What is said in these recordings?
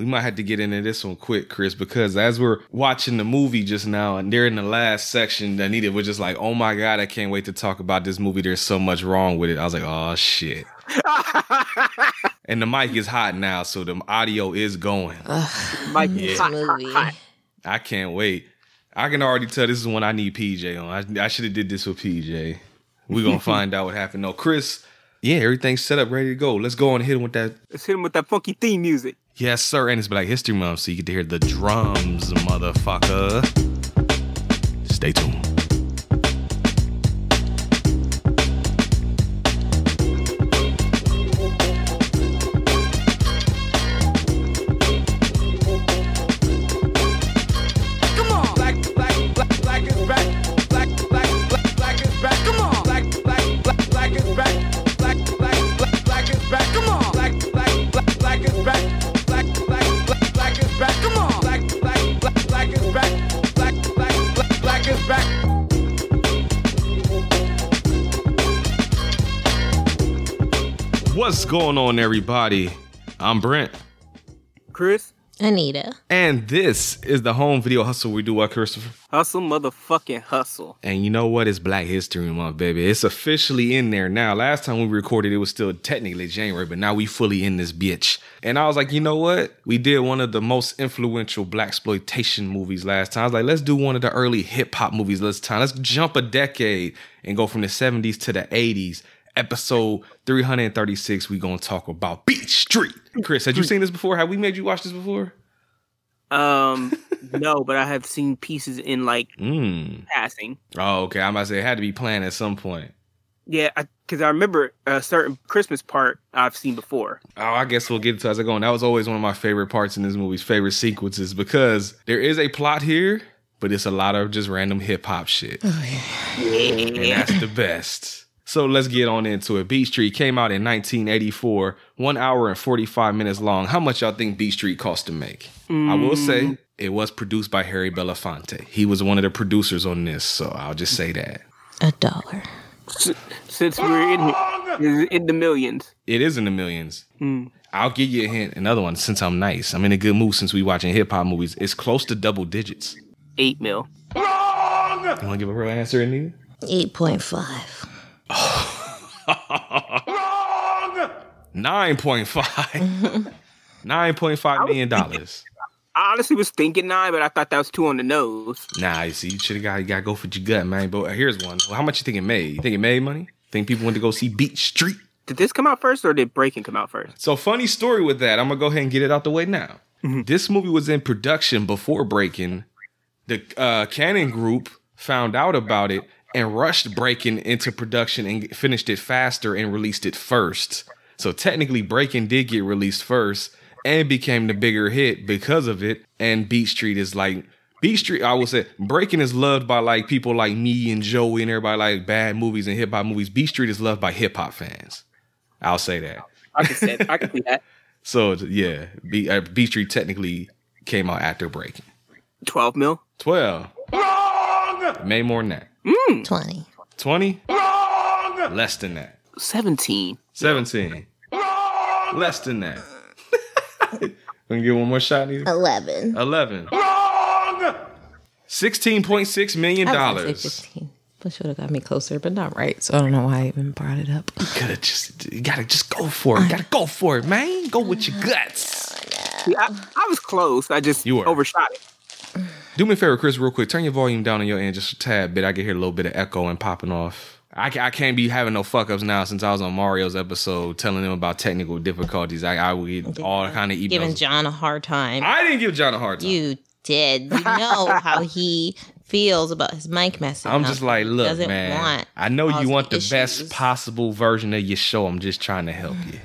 we might have to get into this one quick, Chris, because as we're watching the movie just now, and they're in the last section, Anita was just like, "Oh my god, I can't wait to talk about this movie. There's so much wrong with it." I was like, "Oh shit." and the mic is hot now, so the audio is going. Mike, Yeah. hot, hot, movie. hot. I can't wait. I can already tell this is when I need PJ on. I, I should have did this with PJ. We're gonna find out what happened. No, Chris. Yeah, everything's set up, ready to go. Let's go on and hit him with that. Let's hit him with that funky theme music. Yes, sir. And it's Black History Month, so you get to hear the drums, motherfucker. Stay tuned. Going on, everybody? I'm Brent, Chris, Anita. and this is the home video hustle. We do what, Christopher? hustle, motherfucking hustle. And you know what? It's Black History Month, baby. It's officially in there now. Last time we recorded, it was still technically January, but now we fully in this bitch. And I was like, you know what? We did one of the most influential black exploitation movies last time. I was like, let's do one of the early hip hop movies this time. Let's jump a decade and go from the 70s to the 80s. Episode 336, we gonna talk about Beat Street. Chris, had you seen this before? Have we made you watch this before? Um, no, but I have seen pieces in like Mm. passing. Oh, okay. I'm about to say it had to be planned at some point. Yeah, because I, remember a certain Christmas part I've seen before. Oh, I guess we'll get into it as I go. And that was always one of my favorite parts in this movie's favorite sequences because there is a plot here, but it's a lot of just random hip hop shit. And that's the best. So let's get on into it. Beat Street came out in 1984, one hour and 45 minutes long. How much y'all think Beat Street cost to make? I will mm. say it was produced by Harry Belafonte. He was one of the producers on this, so I'll just say that. A dollar. Since we're in in the millions. It is in the millions. Mm. I'll give you a hint. Another one, since I'm nice. I'm in a good mood since we watching hip hop movies. It's close to double digits. Eight mil. Wrong! You want to give a real answer, Anita? 8.5. 9.5. $9.5 million. I honestly was thinking nine, but I thought that was two on the nose. Nah, you see, you should have got, you got to go for your gut, man. But here's one. Well, how much you think it made? You think it made money? Think people went to go see Beach Street? Did this come out first or did Breaking come out first? So funny story with that. I'm gonna go ahead and get it out the way now. This movie was in production before Breaking. The uh, Canon Group found out about it and rushed Breaking into production and finished it faster and released it first. So technically, Breaking did get released first and became the bigger hit because of it. And Beat Street is like Beat Street. I would say Breaking is loved by like people like me and Joey and everybody like bad movies and hip hop movies. Beat Street is loved by hip hop fans. I'll say that. I can say I can see that. So yeah, B, uh, B Street technically came out after Breaking. Twelve mil. Twelve. Wrong. Made more than that. Mm. 20. Twenty. Wrong! Less than that. Seventeen. Seventeen. Wrong! Less than that. Gonna get one more shot, Nita? 11. Eleven. Sixteen point six million I was gonna say dollars. 15. But should have got me closer, but not right. So I don't know why I even brought it up. You Could have just you gotta just go for it. You gotta go for it, man. Go with your guts. Oh, See, I, I was close. I just You were. overshot it. Do me a favor, Chris, real quick. Turn your volume down on your end just a tad bit. I can hear a little bit of echo and popping off. I, I can't be having no fuck ups now since I was on Mario's episode telling them about technical difficulties. I, I would get all kind of emails. Giving John a hard time. I didn't give John a hard time. you did. You know how he feels about his mic message. I'm how just like, look, doesn't man. want I know you want the issues. best possible version of your show. I'm just trying to help you,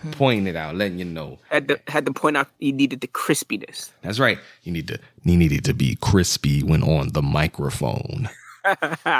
Mm-hmm. pointing it out, letting you know. Had to had to point out you needed the crispiness. That's right. You need to. You needed to be crispy when on the microphone.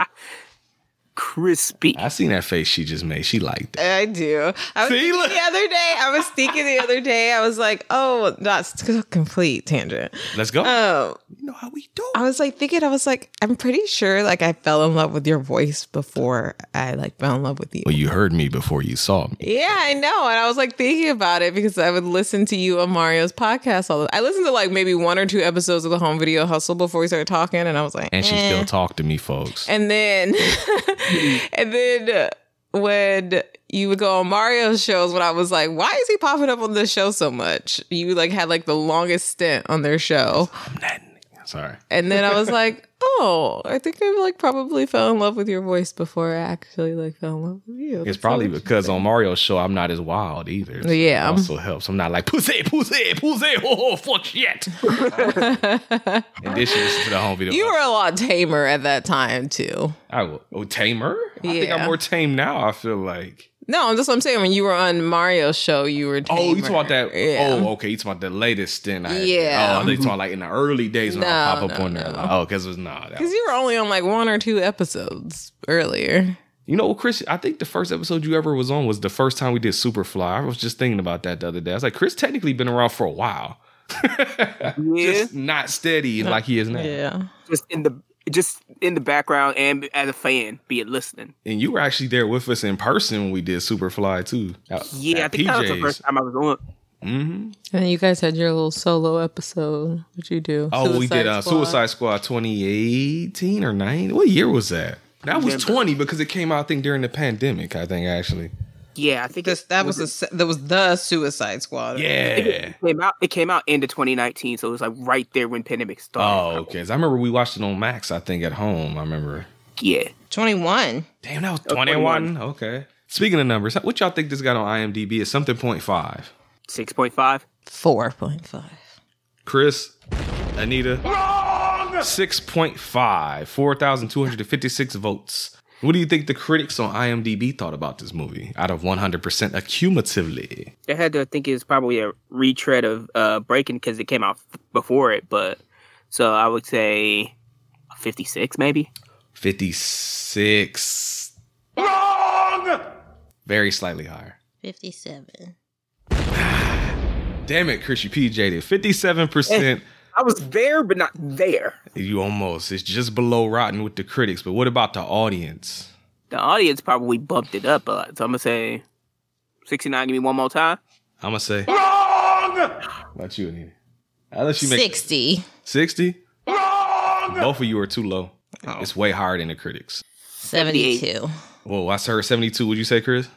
crispy. I seen that face she just made. She liked it. I do. I was See, thinking look. the other day. I was thinking the other day. I was like, "Oh, that's a complete tangent." Let's go. Oh, you know how we do. I was like thinking. I was like, I'm pretty sure like I fell in love with your voice before I like fell in love with you. Well, you heard me before you saw me. Yeah, I know. And I was like thinking about it because I would listen to you on Mario's podcast all the I listened to like maybe one or two episodes of the home video hustle before we started talking and I was like And she eh. still talked to me, folks. And then and then uh, when you would go on Mario's shows when I was like, why is he popping up on this show so much? You like had like the longest stint on their show. Sorry. And then I was like, oh, I think I like probably fell in love with your voice before I actually like fell in love with you. It's That's so probably because on Mario's show I'm not as wild either. So Yeah. it also helps. I'm not like pussy, pussy, pussy, oh, fuck shit. and then she to the home video. You were a lot tamer at that time too. I will. Oh, tamer? I think I'm more tame now. I feel like. No, that's what I'm saying. When you were on Mario's show, you were tamer. Oh, you talking about that? Yeah. Oh, okay. You talking about the latest stint? I. Yeah. Oh, I thought you talking like in the early days when I pop up no, on there. no. Oh, because it was nah. that Because you were only on like one or two episodes earlier. You know, Chris, I think the first episode you ever was on was the first time we did Superfly. I was just thinking about that the other day. I was like, Chris technically been around for a while. Yeah, Just not steady like he is now. Yeah. just in the just in the background and as a fan, be it listening. And you were actually there with us in person when we did Superfly too. At- Yeah, I at think that was the first time I was on. hmm And you guys had your little solo episode. What'd you do? Oh, we did uh, Squad? Suicide Squad 2018 or 9. What year was that? That was 20 because it came out, I think, during the pandemic, I think, actually. Yeah, I think This, that was the that was the Suicide Squad. Yeah. it came out. It came out into 2019, so it was like right there when pandemic started. Oh, okay. 'Cause I remember we watched it on Max, I think, at home. I remember. Yeah, Twenty one. Damn, that was Oh, 21. Okay. Speaking of numbers, what y'all think this got on IMDb? Is something point five. six point five. Four point five. Chris, Anita, 6.5, 4,256 votes. What do you think the critics on IMDb thought about this movie out of 100% accumulatively? I had to think it was probably a retread of uh, Breaking because it came out f- before it, but so I would say 56 maybe. 56. Wrong! Very slightly higher. Fifty seven. Damn it, Chris, you PJ'd it. 57%. I was there, but not there. You almost. It's just below rotten with the critics. But what about the audience? The audience probably bumped it up a lot, so I'm gonna say 69. Give me one more time. I'm going to say. Wrong! About you, Anita. Unless you make Sixty. 60? Wrong! Both of you are too low. Oh. It's way higher than the critics. Seventy two. Whoa, I heard 72. Would you say, Chris?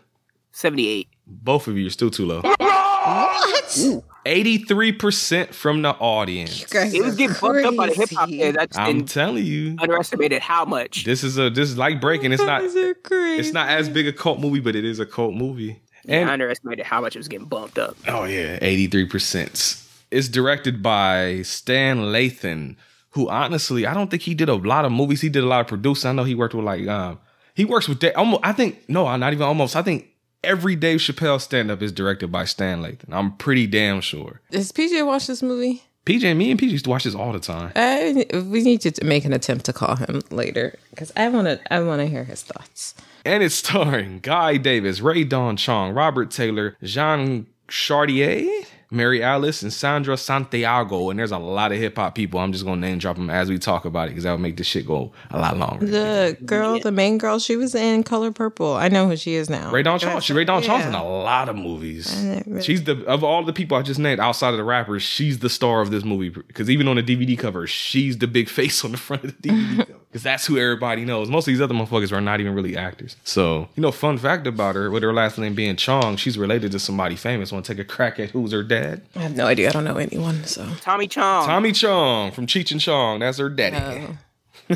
78. Both of you are still too low. What? 83% from the audience. It was getting bumped up by the hip hop heads. I just I'm didn't telling you. underestimated how much. This is a this is like breaking. It's not crazy. it's not as big a cult movie, but it is a cult movie. I And underestimated how much it was getting bumped up. oh yeah, 83%. It's directed by Stan Lathan, who honestly, I don't think he did a lot of movies. He did a lot of producing. I know he worked with like um he works with Da- almost I think no, not even almost. I think every Dave Chappelle stand up is directed by Stan Lathan. I'm pretty damn sure. Does PJ watch this movie? PJ, me and PJ used to watch this all the time. I, we need to make an attempt to call him later because I want to. I want to hear his thoughts. And it's starring Guy Davis, Rae Dawn Chong, Robert Taylor, Jon Chardiet, Mary Alice, and Sandra Santiago. And there's a lot of hip hop people. I'm just gonna name drop them as we talk about it because that would make this shit go a lot longer. The girl, the main girl, she was in Color Purple. I know who she is now. Rae Dawn Chong. She Rae Dawn Chong's in a lot of movies. never- She's the of all the people I just named outside of the rappers, she's the star of this movie. Because even on the DVD cover, she's the big face on the front of the DVD cover. Because that's who everybody knows. Most of these other motherfuckers are not even really actors. So, you know, fun fact about her, with her last name being Chong, she's related to somebody famous. Want to take a crack at who's her dad? I have no idea. I don't know anyone. So Tommy Chong. Tommy Chong from Cheech and Chong. That's her daddy.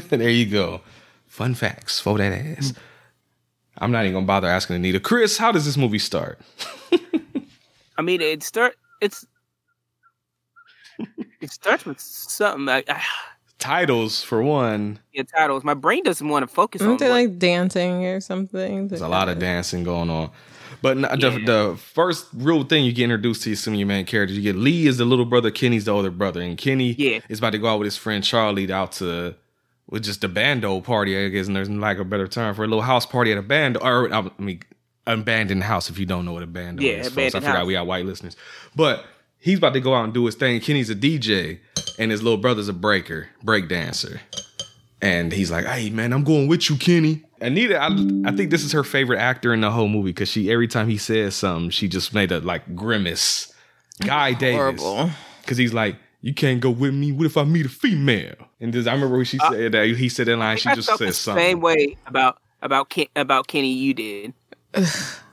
There you go. Fun facts for that ass. I'm not even gonna bother asking Anita. Chris, how does this movie start? I mean, it start. It's. it starts with something. Like, Titles for one. yeah, titles. My brain doesn't want to focus on. aren't they what- like dancing or something? There's a lot of dancing going on. But n- the, the first real thing you get introduced to is some of your main characters. You get Lee is the little brother, Kenny's the older brother, and Kenny Yeah. is about to go out with his friend Charlie out to with just a bando party, I guess, and there's like a better term for a little house party at a band or I mean abandoned house if you don't know what a bando Yeah, is. folks. I forgot house. we got white listeners. But he's about to go out and do his thing. Kenny's a DJ and his little brother's a breaker, break dancer. And he's like, "Hey man, I'm going with you, Kenny." Anita, I, I think this is her favorite actor in the whole movie because she every time he says something, she just made a like grimace. Guy Davis, because he's like, "You can't go with me. What if I meet a female?" And this, I remember when she uh, said that. He said that line. She I just felt said the something. same way about about Ken, about Kenny. You did.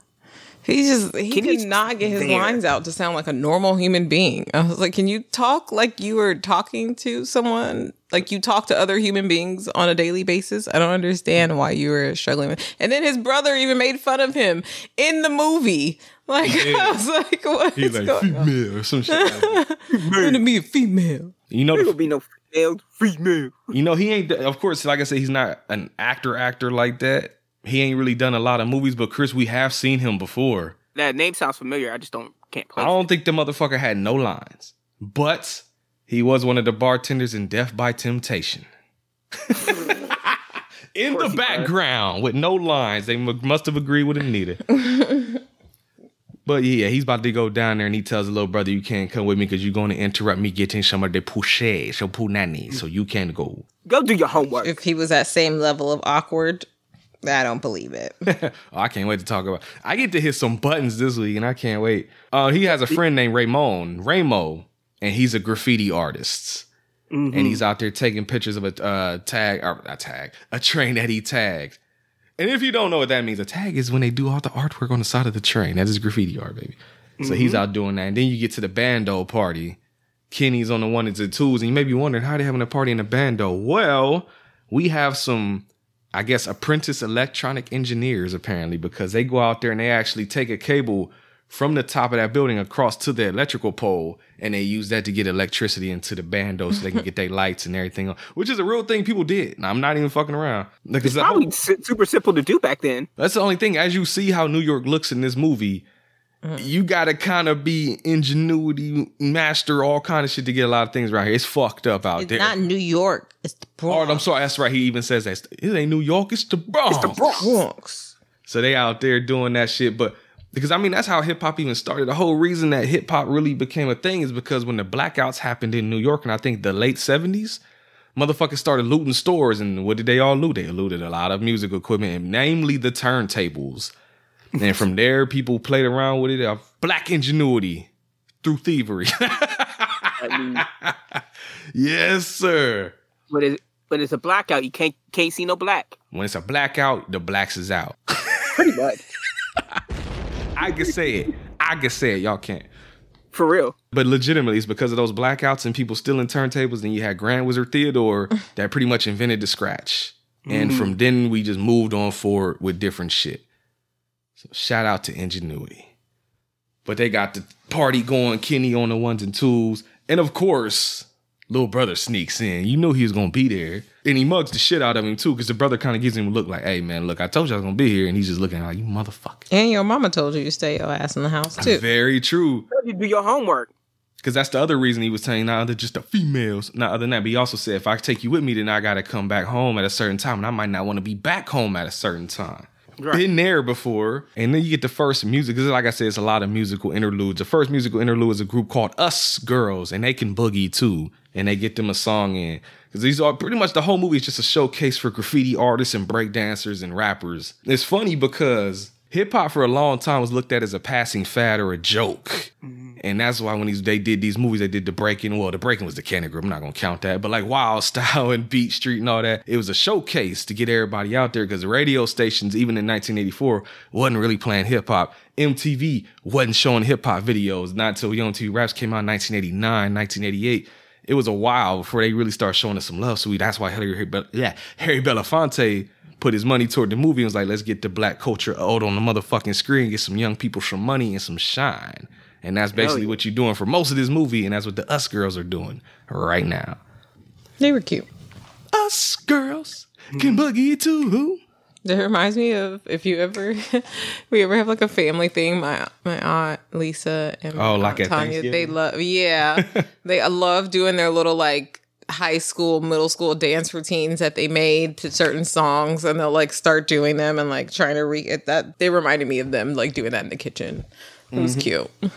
He just he Can you did not get his there? lines out to sound like a normal human being. I was like, can you talk like you were talking to someone? Like you talk to other human beings on a daily basis? I don't understand why you were struggling with. And then his brother even made fun of him in the movie. Like I was like, what He's like going on? female or some shit. Like that. Gonna be a female. You know, There the, will be no female. Female. you know, he ain't. Of course, like I said, he's not an actor actor like that. He ain't really done a lot of movies, but Chris, we have seen him before. That name sounds familiar. I just don't can't I don't think the motherfucker had no lines, but he was one of the bartenders in Death by Temptation. in the background with no lines. They mu- must have agreed with Anita. but yeah, he's about to go down there and he tells the little brother, You can't come with me because you're going to interrupt me getting some of the pouche, so punani, so you can't go. Go do your homework. If he was that same level of awkward, I don't believe it. Oh, I can't wait to talk about. I get to hit some buttons this week, and I can't wait. Uh, he has a friend named Raymond, Ramo, and he's a graffiti artist, and he's out there taking pictures of a uh, tag or not tag, a train that he tagged. And if you don't know what that means, a tag is when they do all the artwork on the side of the train. That is graffiti art, baby. So he's out doing that, and then you get to the bando party. Kenny's on the one and the twos, and you may be wondering how they having a party in a bando. Well, we have some I guess apprentice electronic engineers apparently because they go out there and they actually take a cable from the top of that building across to the electrical pole and they use that to get electricity into the bando so they can get their lights and everything on, which is a real thing people did. And I'm not even fucking around. The whole- Probably si- super simple to do back then. that's the only thing. As you see how New York looks in this movie, Mm-hmm. you gotta kind of be ingenuity, master all kind of shit to get a lot of things right here. It's fucked up out It's there. not New York. It's the Oh, Bronx. I'm sorry. That's right. He even says that it ain't New York. It's the Bronx. It's the Bronx. So they out there doing that shit. But because I mean, that's how hip hop even started. The whole reason that hip hop really became a thing is because when the blackouts happened in New York and I think the late 70s, motherfuckers started looting stores. And what did they all loot? They looted a lot of music equipment, and namely the turntables. And from there, people played around with it. Black ingenuity through thievery. I mean, yes, sir. but it, but it's a blackout. You can't can't see no black. When it's a blackout, the blacks is out. Pretty much. I can say it. I can say it. Y'all can't. For real. But legitimately, it's because of those blackouts and people stealing turntables. Then you had Grand Wizard Theodore that pretty much invented the scratch. And mm-hmm. from then, we just moved on forward with different shit. So shout out to Ingenuity. But they got the party going, Kenny on the ones and twos. And of course, little brother sneaks in. You knew he was going to be there. And he mugs the shit out of him too, because the brother kind of gives him a look like, hey man, look, I told you I was going to be here. And he's just looking like, you motherfucker. And your mama told you to stay your ass in the house too. Very true. You do your homework. Because that's the other reason he was saying, nah, they're just the females. Not other than that, but he also said, if I take you with me, then I got to come back home at a certain time. And I might not want to be back home at a certain time. Right. Been there before. And then you get the first music. Because, like I said, it's a lot of musical interludes. The first musical interlude is a group called Us Girls, and they can boogie too. And they get them a song in. Because these are pretty much the whole movie is just a showcase for graffiti artists and breakdancers and rappers. It's funny because hip hop for a long time was looked at as a passing fad or a joke. Mm-hmm. And that's why when these, they did these movies, they did the breaking. Well, the breaking was the Cannon Group. I'm not gonna count that, but like Wild Style and Beat Street and all that, it was a showcase to get everybody out there because the radio stations, even in 1984, wasn't really playing hip hop. MTV wasn't showing hip hop videos not until Yo! MTV Raps came out in 1989, 1988. It was a while before they really started showing us some love. So we, that's why Harry, yeah, Harry Belafonte put his money toward the movie and was like, let's get the black culture out on the motherfucking screen, get some young people some money and some shine. And that's basically yeah. what you're doing for most of this movie, and that's what the Us girls are doing right now. They were cute. Us girls can mm-hmm. boogie too. That reminds me of if you ever we ever have like a family thing. My my aunt Lisa and Oh, my like aunt at Tanya, they love yeah. they love doing their little like high school, middle school dance routines that they made to certain songs and they'll like start doing them and like trying to re it that they reminded me of them like doing that in the kitchen. It was mm-hmm. cute.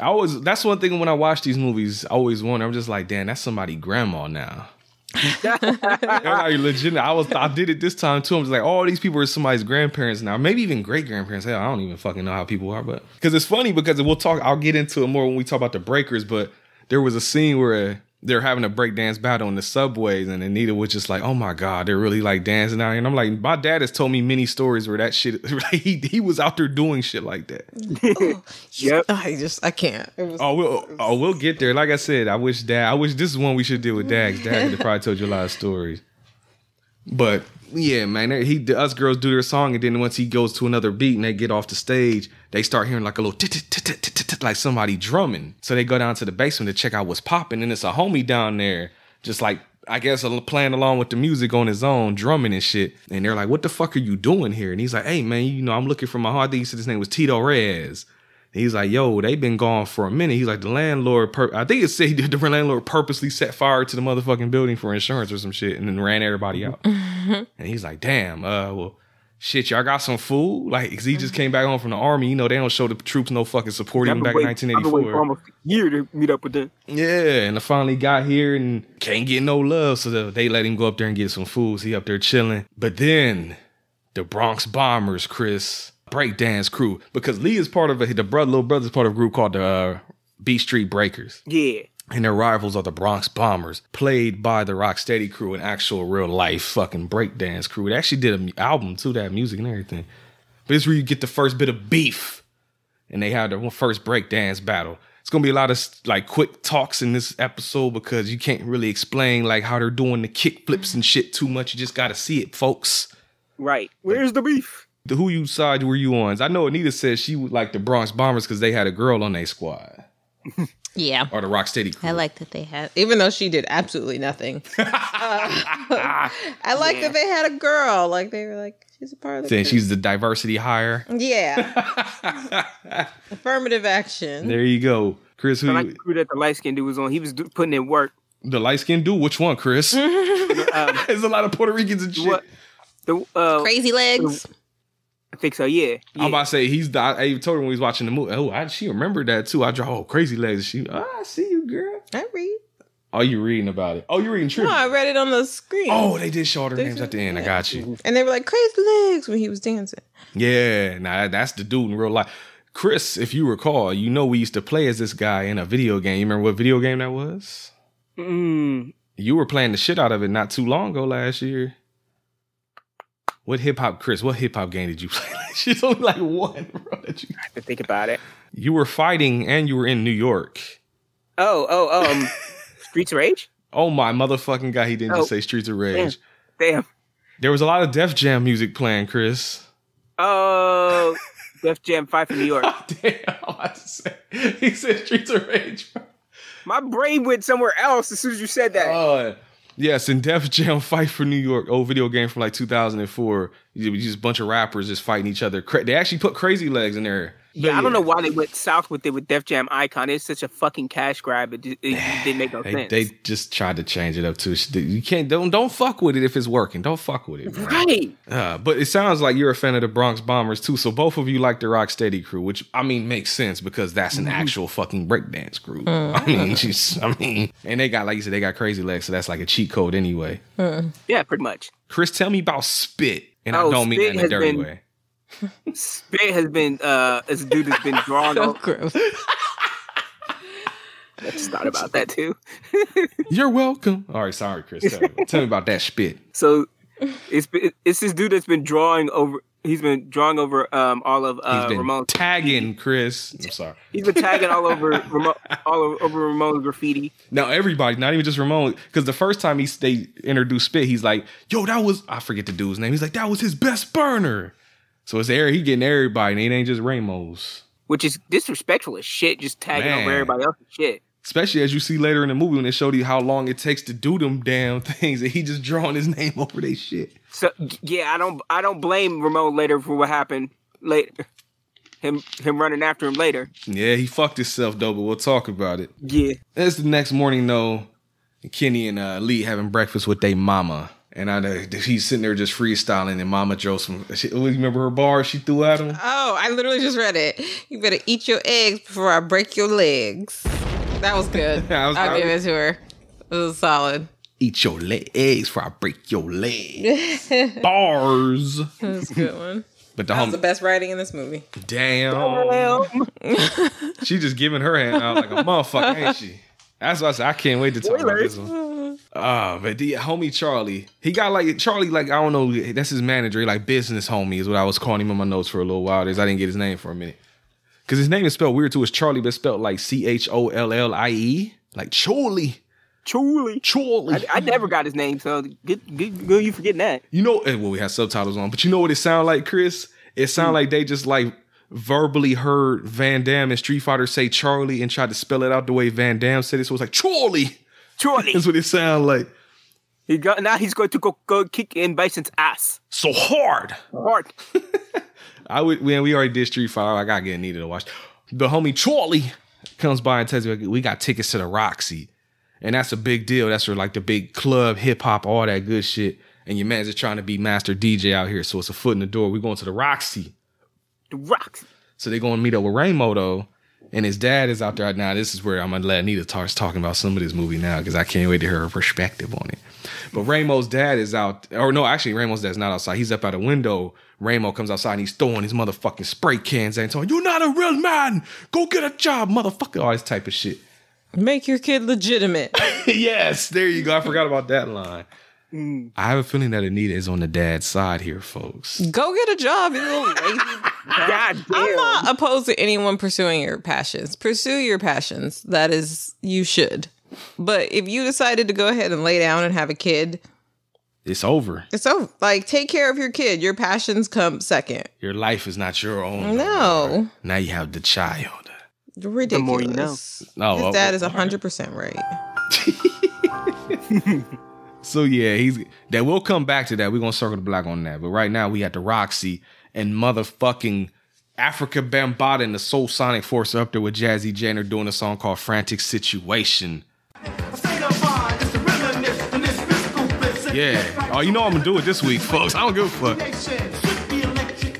I always that's one thing when I watch these movies, I always wonder. I'm just like, damn, that's somebody grandma now. I legit. I was. I did it this time too. I'm just like, all these people are somebody's grandparents now, maybe even great grandparents. Hell, I don't even fucking know how people are, but because it's funny because we'll talk. I'll get into it more when we talk about the breakers. But there was a scene where they're having a breakdance battle in the subways, and Anita was just like, "Oh my god, they're really like dancing out." here." And I'm like, my dad has told me many stories where that shit. he he was out there doing shit like that. Yep. I just I can't. It was, Oh, we'll oh we'll get there. Like I said, I wish dad. I wish this is one we should deal with Dad. 'cause Dad could have probably told you a lot of stories. But yeah, man, he us girls do their song, and then once he goes to another beat and they get off the stage, they start hearing like a little like somebody drumming. So they go down to the basement to check out what's popping, and it's a homie down there, just like. I guess playing along with the music on his own, drumming and shit. And they're like, "What the fuck are you doing here?" And he's like, "Hey man, you know, I'm looking for my heart." I think he said his name was Tito Reyes. He's like, yo, they been gone for a minute. He's like, the landlord, pur- I think it said the landlord purposely set fire to the motherfucking building for insurance or some shit and then ran everybody out. and he's like, damn, uh, well, shit, y'all got some food? Like, cause he just came back home from the army. You know, they don't show the troops no fucking support I've even been back in waiting- I've waiting 1984. for almost a year to meet up with them. Yeah, and I finally got here and can't get no love, so they let him go up there and get some food. So he up there chilling. But then the Bronx Bombers, Chris, breakdance crew, because Lee is part of a, the brother, little brother's part of a group called the uh, B Street Breakers, Yeah. and their rivals are the Bronx Bombers, played by the Rocksteady crew, an actual real life fucking breakdance crew. They actually did an album to that music and everything. But it's where you get the first bit of beef and they had their first breakdance battle. It's gonna be a lot of like quick talks in this episode because you can't really explain like how they're doing the kick flips and shit too much. You just gotta see it, folks. Right. Where's the beef? The who you side were you on? I know Anita said she would like the Bronx Bombers because they had a girl on their squad yeah. or the Rocksteady crew. I like that they had, even though she did absolutely nothing. uh, I like that they had a girl. Like they were like, she's a part of the. Saying she's the diversity hire. yeah. Affirmative action. There you go, Chris. Who I like the crew that the light skinned dude was on. He was do- putting in work. the light skinned dude? Which one, Chris? Um, There's a lot of Puerto Ricans and shit. what? The uh, Crazy legs. I think so. Yeah. I'm about to say he's. the- I even told her when we was watching the movie. Oh, I, she remembered that too. I draw oh crazy legs. She, oh, I see you, girl. I read. Oh, you reading about it? Oh, you reading trivia? No, I read it on the screen. oh, they did show all their names at the end. I got you. And they were like crazy legs when he was dancing. Yeah, nah, that's the dude in real life. Chris, if you recall, you know we used to play as this guy in a video game. You remember what video game that was? Mm, You were playing the shit out of it not too long ago last year. What hip hop, Chris? What hip hop game did you play? She's only like one, bro. That you, I have to think about it. you were fighting and you were in New York. Oh, oh, um, Streets of Rage. Oh my motherfucking god, he didn't Oh. just say Streets of Rage. Damn. There was a lot of Def Jam music playing, Chris. Oh, Def Jam Fight for New York. Damn, I'm to say. He said Streets of Rage. bro. My brain went somewhere else as soon as you said that. Uh, yes, in Def Jam Fight for New York, old video game from like 2004. You just a bunch of rappers just fighting each other. They actually put Crazy Legs in there. Yeah, I don't know why they went south with it with Def Jam Icon. It's such a fucking cash grab. It, it, it didn't make no They, sense. they just tried to change it up too. You can't don't don't fuck with it if it's working. Don't fuck with it. bro. right. Uh, but it sounds like you're a fan of the Bronx Bombers too. So both of you like the Rocksteady crew, which I mean makes sense because that's an mm-hmm. actual fucking breakdance group. Uh-huh. I mean, just I mean, and they got like you said, they got crazy legs, so that's like a cheat code anyway. Uh-huh. Yeah, pretty much. Chris, tell me about Spit, and I Oh, don't mean that in a dirty been- way. Spit has been uh as a dude that's been drawn So on. gross. I just thought about that too. You're welcome. All right, sorry, Chris. Tell me, tell me about that Spit. So it's been- it's this dude that's been drawing over. He's been drawing over um all of He's uh Ramon. tagging Chris. I'm sorry. He's been tagging all over Ramon, all over, over Ramon's graffiti. Now everybody, not even just Ramon, because the first time he they introduced Spit, he's like, "Yo, that was I forget the dude's name." He's like, "That was his best burner." So it's there. He getting everybody, and it ain't just Ramos. which is disrespectful as shit. Just tagging Man. over everybody else's shit. Especially as you see later in the movie when they showed you how long it takes to do them damn things, and he just drawing his name over their shit. So yeah, I don't I don't blame Ramon later for what happened later. Him him running after him later. Yeah, he fucked himself though, but we'll talk about it. Yeah. As the next morning though, Kenny and uh, Lee having breakfast with their mama. And I know he's sitting there just freestyling, and Mama throws some. She, oh, remember her bar she threw at him? Oh, I literally just read it. You better eat your eggs before I break your legs. That was good. I was- I'll I give it to her. It was solid. Eat your le- eggs before I break your leg. Bars. That was a good one. But the That was the best writing in this movie. damn, she just giving her hand out like a motherfucker, ain't she? That's why I said I can't wait to talk about this one. Ah, but the homie Charlie, he got like Charlie, like I don't know, that's his manager, like business homie is what I was calling him in my notes for a little while. Is I didn't get his name for a minute because his name is spelled weird too. It's Charlie, but it's spelled like C H O L L I E, like Charlie, Truly. Charlie. I, I never got his name, so good, good, good you forgetting that. You know, eh, well, we have subtitles on, but you know what it sound like, Chris? It sound like they just like verbally heard Van Damme and Street Fighter say Charlie and tried to spell it out the way Van Damme said it. So it's like Charlie. Truly. That's what it sound like. he got, now he's going to go, go kick in Bison's ass. So hard. Hard. I would when we already did Street Fighter. I gotta get needed to watch. The homie Charlie comes by and tells me we got tickets to the Roxy, and that's a big deal. That's where like the big club, hip hop, all that good shit. And your man's just trying to be master DJ out here, so it's a foot in the door. We're going to the Roxy. The Roxy. So they're going to meet up with Raymo though, and his dad is out there. Right now this is where I'm gonna let Anita start talking about some of this movie now because I can't wait to hear her perspective on it. But Raymo's dad is out, or no, actually Raymo's dad's not outside. He's up out a window. Raymo comes outside and he's throwing his motherfucking spray cans and telling, "You're not a real man. Go get a job, motherfucker." All this type of shit. Make your kid legitimate. yes, there you go. I forgot about that line. Mm. I have a feeling that Anita is on the dad's side here, folks. Go get a job, you little lazy. God damn. I'm not opposed to anyone pursuing your passions. Pursue your passions. That is, you should. But if you decided to go ahead and lay down and have a kid, It's over. it's over. Like, take care of your kid. Your passions come second. Your life is not your own. No. Now you have the child. Ridiculous. more you know. No, His oh, dad is oh, 100% right. So yeah, he's that we'll come back to that. We're gonna circle the block on that. But right now we at the Roxy and motherfucking Afrika Bambaataa and the Soul Sonic Force up there with Jazzy Jenner doing a song called Frantic Situation. Yeah. Oh, you know I'm gonna do it this week, folks. I don't give a fuck.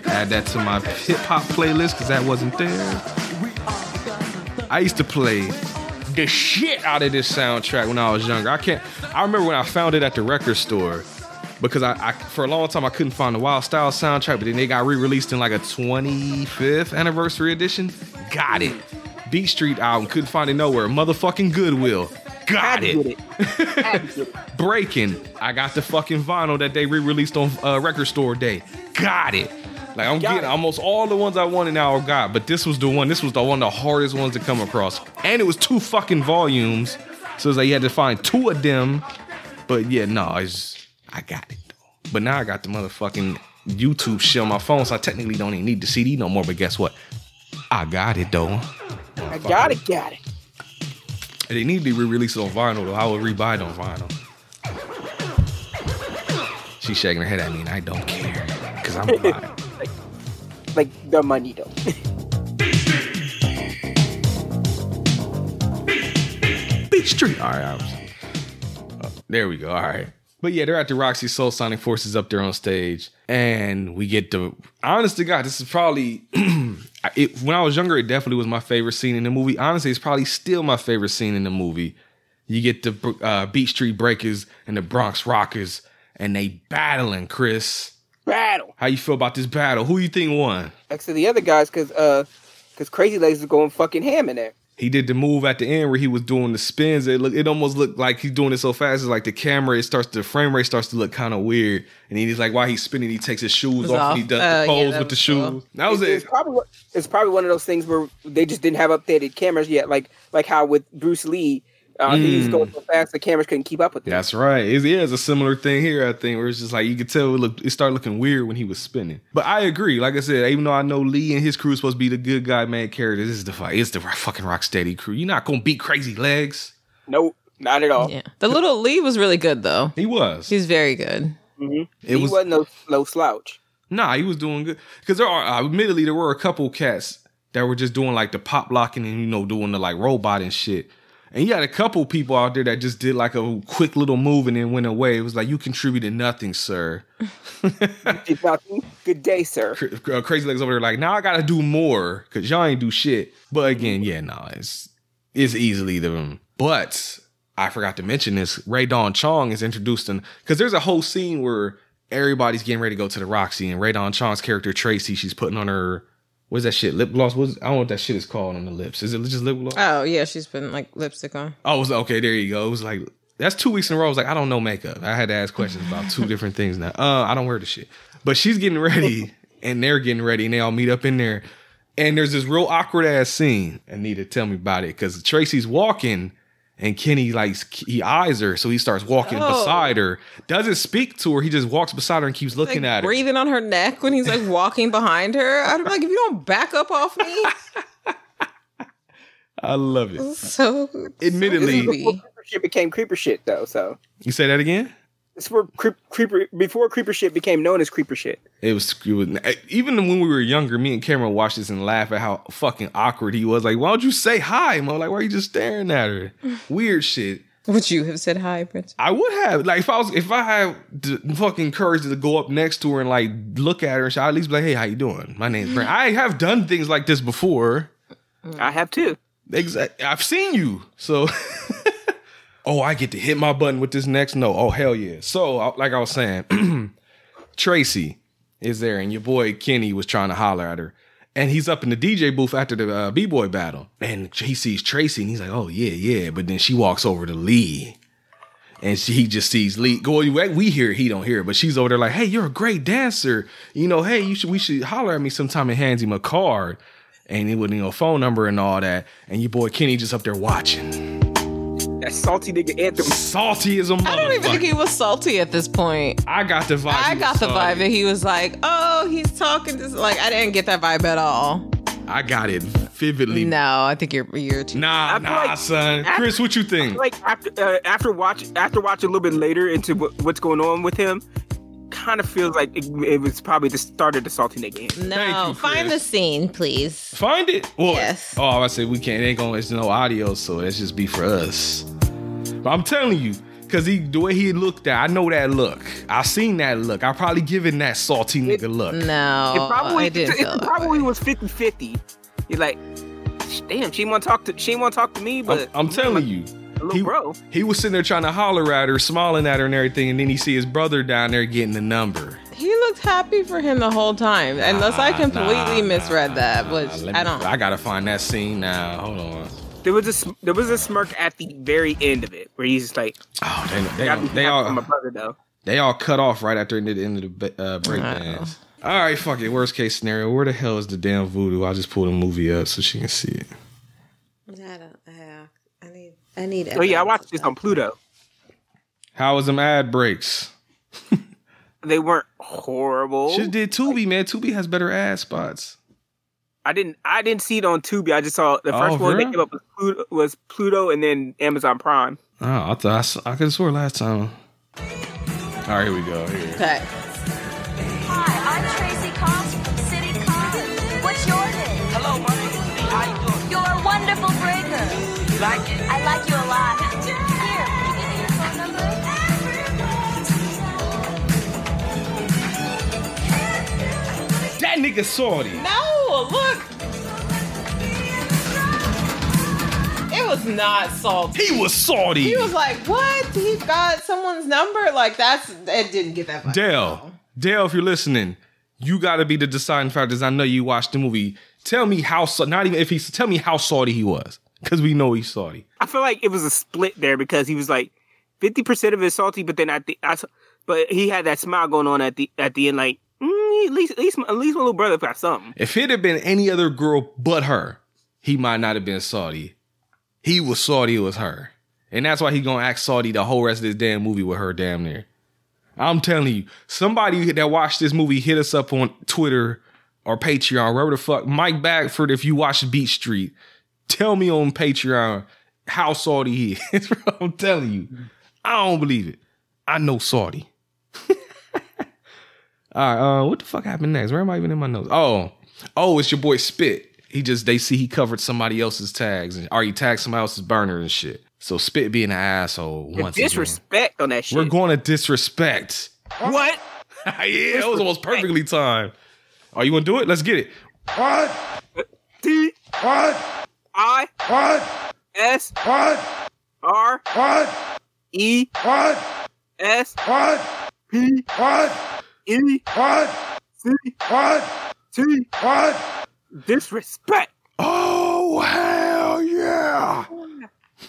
Add that to my hip hop playlist because that wasn't there. I used to play the shit out of this soundtrack when I was younger. I can't. I remember when I found it at the record store because I, I for a long time I couldn't find the Wild Style soundtrack, but then they got re-released in like a 25th anniversary edition. Got it. Beat Street album couldn't find it nowhere. Motherfucking Goodwill. Got it. get it. Had to get it. Breaking. I got the fucking vinyl that they re-released on uh, Record Store Day. Got it. Like I'm getting almost all the ones I wanted now I got, but this was the one. This was the one of the hardest ones to come across, and it was two fucking volumes. So it's like you had to find two of them. But yeah, no, it's I got it though. But now I got the motherfucking YouTube shit on my phone, so I technically don't even need the CD no more. But guess what? I got it though. I got it, got it. And they need to be re-released on vinyl though. I would rebuy it on vinyl. She's shaking her head at me, and I don't care because I'm buying. Like the money though. Beat Street. All right, was- uh, there we go. All right, but yeah, they're at the Roxy Soul Sonic Forces up there on stage, and we get the. Honest to God, this is probably. it, when I was younger, it definitely was my favorite scene in the movie. Honestly, it's probably still my favorite scene in the movie. You get the uh, Beat Street Breakers and the Bronx Rockers, and they battling. Chris, Battle. how you feel about this battle? Who you think won? Next to the other guys, cause uh, cause Crazy Legs is going fucking ham in there. he did the move at the end where he was doing the spins. It look, it almost looked like he's doing it so fast. It's like the camera, it starts, the frame rate starts to look kind of weird. And then he's like, while he's spinning, he takes his shoes off, off. and he does Oh, yeah, the pose that with the was shoes. cool. That was It's it. probably it's probably one of those things where they just didn't have updated cameras yet, like like how with Bruce Lee, uh, he was Mm. going so fast the cameras couldn't keep up with him. That's right. It's, yeah, it's a similar thing here. I think where it's just like you could tell it, looked, it started looking weird when he was spinning. But I agree. Like I said, even though I know Lee and his crew is supposed to be the good guy, man character, this is the fight. It's the fucking Rocksteady crew. You're not gonna beat Crazy Legs. Nope, not at all. Yeah. The little Lee was really good, though. He was. He's very good. Mhm. It he was- was, not no no slouch. Nah, he was doing good. Because there are, uh, admittedly, there were a couple cats that were just doing like the pop locking and you know doing the like robot and shit. And you had a couple people out there that just did like a quick little move and then went away. It was like you contributed nothing, sir. Good day, sir. Uh, Crazy Legs over there like now I gotta do more because y'all ain't do shit. But again, yeah, no, it's it's easily the but I forgot to mention this. Rae Dawn Chong is introduced in because there's a whole scene where everybody's getting ready to go to the Roxy and Rae Dawn Chong's character Tracy, she's putting on her what's that shit lip gloss? What's I don't know what that shit is called on the lips. Is it just lip gloss? Oh yeah, she's been like lipstick on. Oh, was okay. There you go. It was like that's two weeks in a row. I was like, I don't know makeup. I had to ask questions about two different things now. Uh, I don't wear the shit. But she's getting ready, and they're getting ready, and they all meet up in there. And there's this real awkward ass scene. Anita, tell me about it, because Tracy's walking, and Kenny like he eyes her, so he starts walking Oh. beside her. Doesn't speak to her. He just walks beside her and keeps looking like at her. breathing on her neck when he's like walking behind her. I'd be like, if you don't back up off me, I love it. so Admittedly, so creepy. Creeper became creeper shit though. So you say that again. It's where creep, creeper before creeper shit became known as creeper shit. It was, it was even when we were younger. Me and Cameron watched this and laugh at how fucking awkward he was. Like, why don't you say hi, mo? Like, why are you just staring at her? Weird shit. Would you have said hi, Prince? I would have like if I was if I had the fucking courage to go up next to her and like look at her and shit, I'd at least be like, hey, how you doing? My name's Brent. I have done things like this before. I have too. Exactly. I've seen you. So, oh, I get to hit my button with this next note. Oh, hell yeah. So, like I was saying, Tracy is there, and your boy Kenny was trying to holler at her. And he's up in the DJ booth after the uh, B boy battle. And he sees Tracy, and he's like, oh, yeah, yeah. But then she walks over to Lee. And she, he just sees Lee. Go, we hear it, he don't hear it, but she's over there like, "Hey, you're a great dancer. You know, hey, you should we should holler at me sometime." And hands him a card, and it with you know phone number and all that. And your boy Kenny just up there watching, That salty nigga anthem. salty as a motherfucker. I don't even think he was salty at this point. I got the vibe. I got was the vibe salty. that he was like, "Oh, he's talking to like." I didn't get that vibe at all. I got it vividly. No, I think you're you're too. Nah, I feel nah, like- son. I- Chris, what you think? Like after uh, after watch after watching a little bit later into what, what's going on with him, kind of feels like it, it was probably the start of the salty nigga. anthem. No, Thank you, find the scene, please. Find it. Well, Yes. Oh, I say we can't. It ain't gonna. It's no audio, so it's just be for us. But I'm telling you, cause he the way he looked at, I know that look. I seen that look. I probably given that salty nigga look. No, It probably I didn't it, probably was 50-50. You're like, damn, she want to talk to she want to talk to me, I'm, but I'm telling you. He, bro. he was sitting there trying to holler at her, smiling at her and everything, and then he see his brother down there getting the number. He looked happy for him the whole time, unless I completely nah, misread nah, that, nah. which Let I don't. I gotta find that scene now. Hold on. There was a there was a smirk at the very end of it where he's just like, Oh, they they, "Gotta they all my brother though." they all cut off right after near the end of the ba- uh, break dance. All right, fuck it. Worst case scenario. Where the hell is the damn voodoo? I just pulled a movie up so she can see it. I don't. I, I need. I need. Oh yeah, I watched this on Pluto. How was them ad breaks? They weren't horrible. Should did Tubi, man. Tubi has better ad spots. I didn't I didn't see it on Tubi. I just saw the oh, first Oh, one really? that came up was Pluto, was Pluto and then Amazon Prime. Oh, I thought I, I could have swore last time. All right, here we go. Here. Okay. Hi, I'm Tracy Cox from City College. What's your name? Hello, my name is Lee. How you doing? You're a wonderful breaker. You like it? I like you a lot. Here, can you give me your phone number? That nigga salty. No, look. It was not salty. He was salty. He was like, "What? He got someone's number? Like that's it didn't get that vibe. Dale, Dale, if you're listening, you got to be the deciding factors. I know you watched the movie. Tell me how. Not even if he's. Tell me how salty he was, because we know he's salty. I feel like it was a split there because he was like fifty percent of it salty, but then at the I, s- but he had that smile going on at the at the end, like mm, at least at least at least my little brother got something. If it had been any other girl but her, he might not have been salty. He was salty. It was her, and that's why he gonna act salty the whole rest of this damn movie with her damn near. I'm telling you, somebody that watched this movie hit us up on Twitter or Patreon, wherever the fuck. Mike Bagford, if you watch Beat Street, tell me on Patreon how salty he is. I'm telling you, I don't believe it. I know salty. All right, uh, what the fuck happened next? Where am I even in my notes? Oh, oh, it's your boy Spit. he just they see he covered somebody else's tags and or he tagged somebody else's burner and shit. So Spit being an asshole The once again. disrespect on that shit. We're going to disrespect. what? yeah, it was almost perfectly timed. Oh, you gonna do it? Let's get it. T I S R E S P E C T disrespect. Oh hell yeah!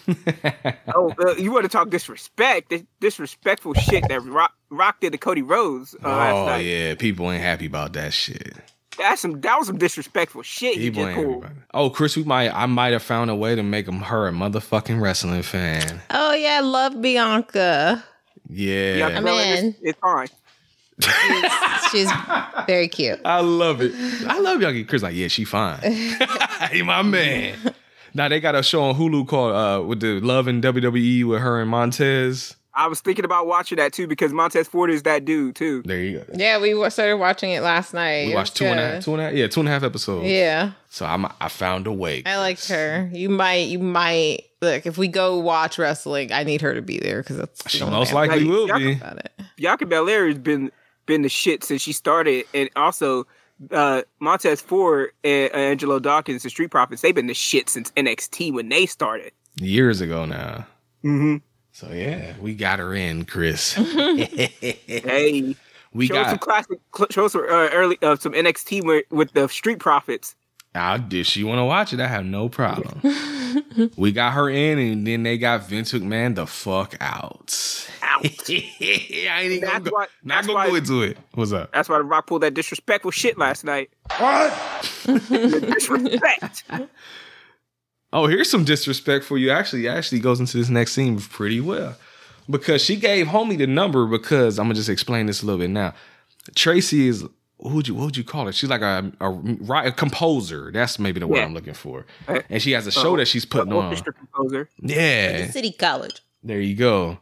Oh, uh, you want to talk disrespect? This disrespectful shit that Rock, Rock did to Cody Rhodes uh, last Oh night. yeah, people ain't happy about that shit. That's some. That was some disrespectful shit. He People just ain't happy pulled. about it. Oh, Chris, we might I might have found a way to make him her a motherfucking wrestling fan. Oh yeah, I love Bianca. Yeah, Yeah, I'm in. It's, it's fine. She's very cute. I love it. I love y'all. Chris like, yeah, she fine. hey, my man. Now they got a show on Hulu called uh with the Love in WWE with her and Montez. I was thinking about watching that too because Montez Ford is that dude too. There you go. Yeah, we started watching it last night. We It watched was two and half, two and a half, yeah, two and a half episodes. Yeah, So I'm I found a way. I liked her. You might, you might look if we go watch wrestling. I need her to be there because that's She the most likely will be. about it. Bianca Belair has been been the shit since she started, and also uh, Montez Ford and uh, Angelo Dawkins, the Street Profits, they've been the shit since NXT when they started. Years ago now. Mm-hmm. So yeah, we got her in, Chris. Hey, we show some classic, cl- show some uh, early uh, some NXT with, with the Street Profits. I if she want to watch it, I have no problem. we got her in, and then they got Vince McMahon the fuck out. Out. I ain't even gonna That's go, why- not that's gonna why- go into it. What's up? That's why The Rock pulled that disrespectful shit last night. What? disrespect. Oh, here's some disrespect for you. Actually, actually goes into this next scene pretty well because she gave homie the number. Because I'm gonna just explain this a little bit now. Tracy is who would you what would you call her? She's like a a, ri- a composer. That's maybe the word Yeah. I'm looking for. Uh, And she has a show that she's putting on. Orchestra composer. Yeah, City College. there you go.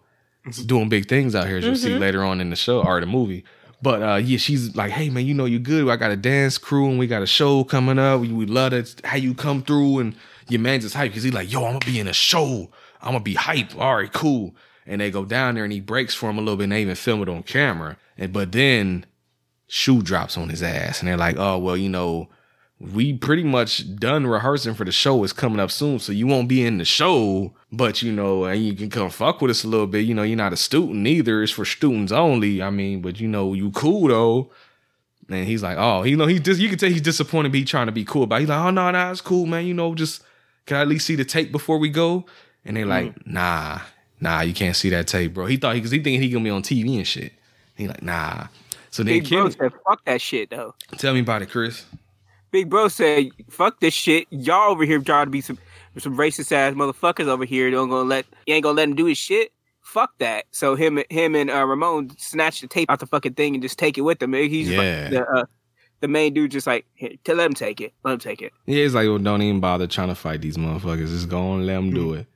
Doing big things out here, as you'll see later on in the show or the movie. But uh, yeah, she's like, hey man, you know you're good. I got a dance crew and we got a show coming up. We, we love it how you come through and your man's just hype because he's like, yo, I'm gonna be in a show. I'm gonna be hype. All right, cool. And they go down there and he breaks for him a little bit and they even film it on camera. And but then shoe drops on his ass and they're like, oh well, you know, we pretty much done rehearsing for the show. It's coming up soon, so you won't be in the show, but you know, and you can come fuck with us a little bit. You know, you're not a student either. It's for students only. I mean, but you know, you cool though. And he's like, oh, you know, he just you can tell he's disappointed. But he trying to be cool, but he's like, oh no, nah, it's cool, man. You know, just can I at least see the tape before we go? And they're like, mm. nah, nah, you can't see that tape, bro. He thought he because he thinking he gonna be on TV and shit. He like, nah. So then Big Bro Kenny, said, "Fuck that shit, though." tell me about it, Chris. Big Bro said, "Fuck this shit. Y'all over here trying to be some some racist ass motherfuckers over here. Don't gonna let you ain't gonna let him do his shit. Fuck that." So him him and uh, Ramon snatch the tape out the fucking thing and just take it with them. He's Yeah. like, the uh, the main dude just like, tell let him take it. Let him take it. Yeah, it's like, well, don't even bother trying to fight these motherfuckers. Just go and let them do it.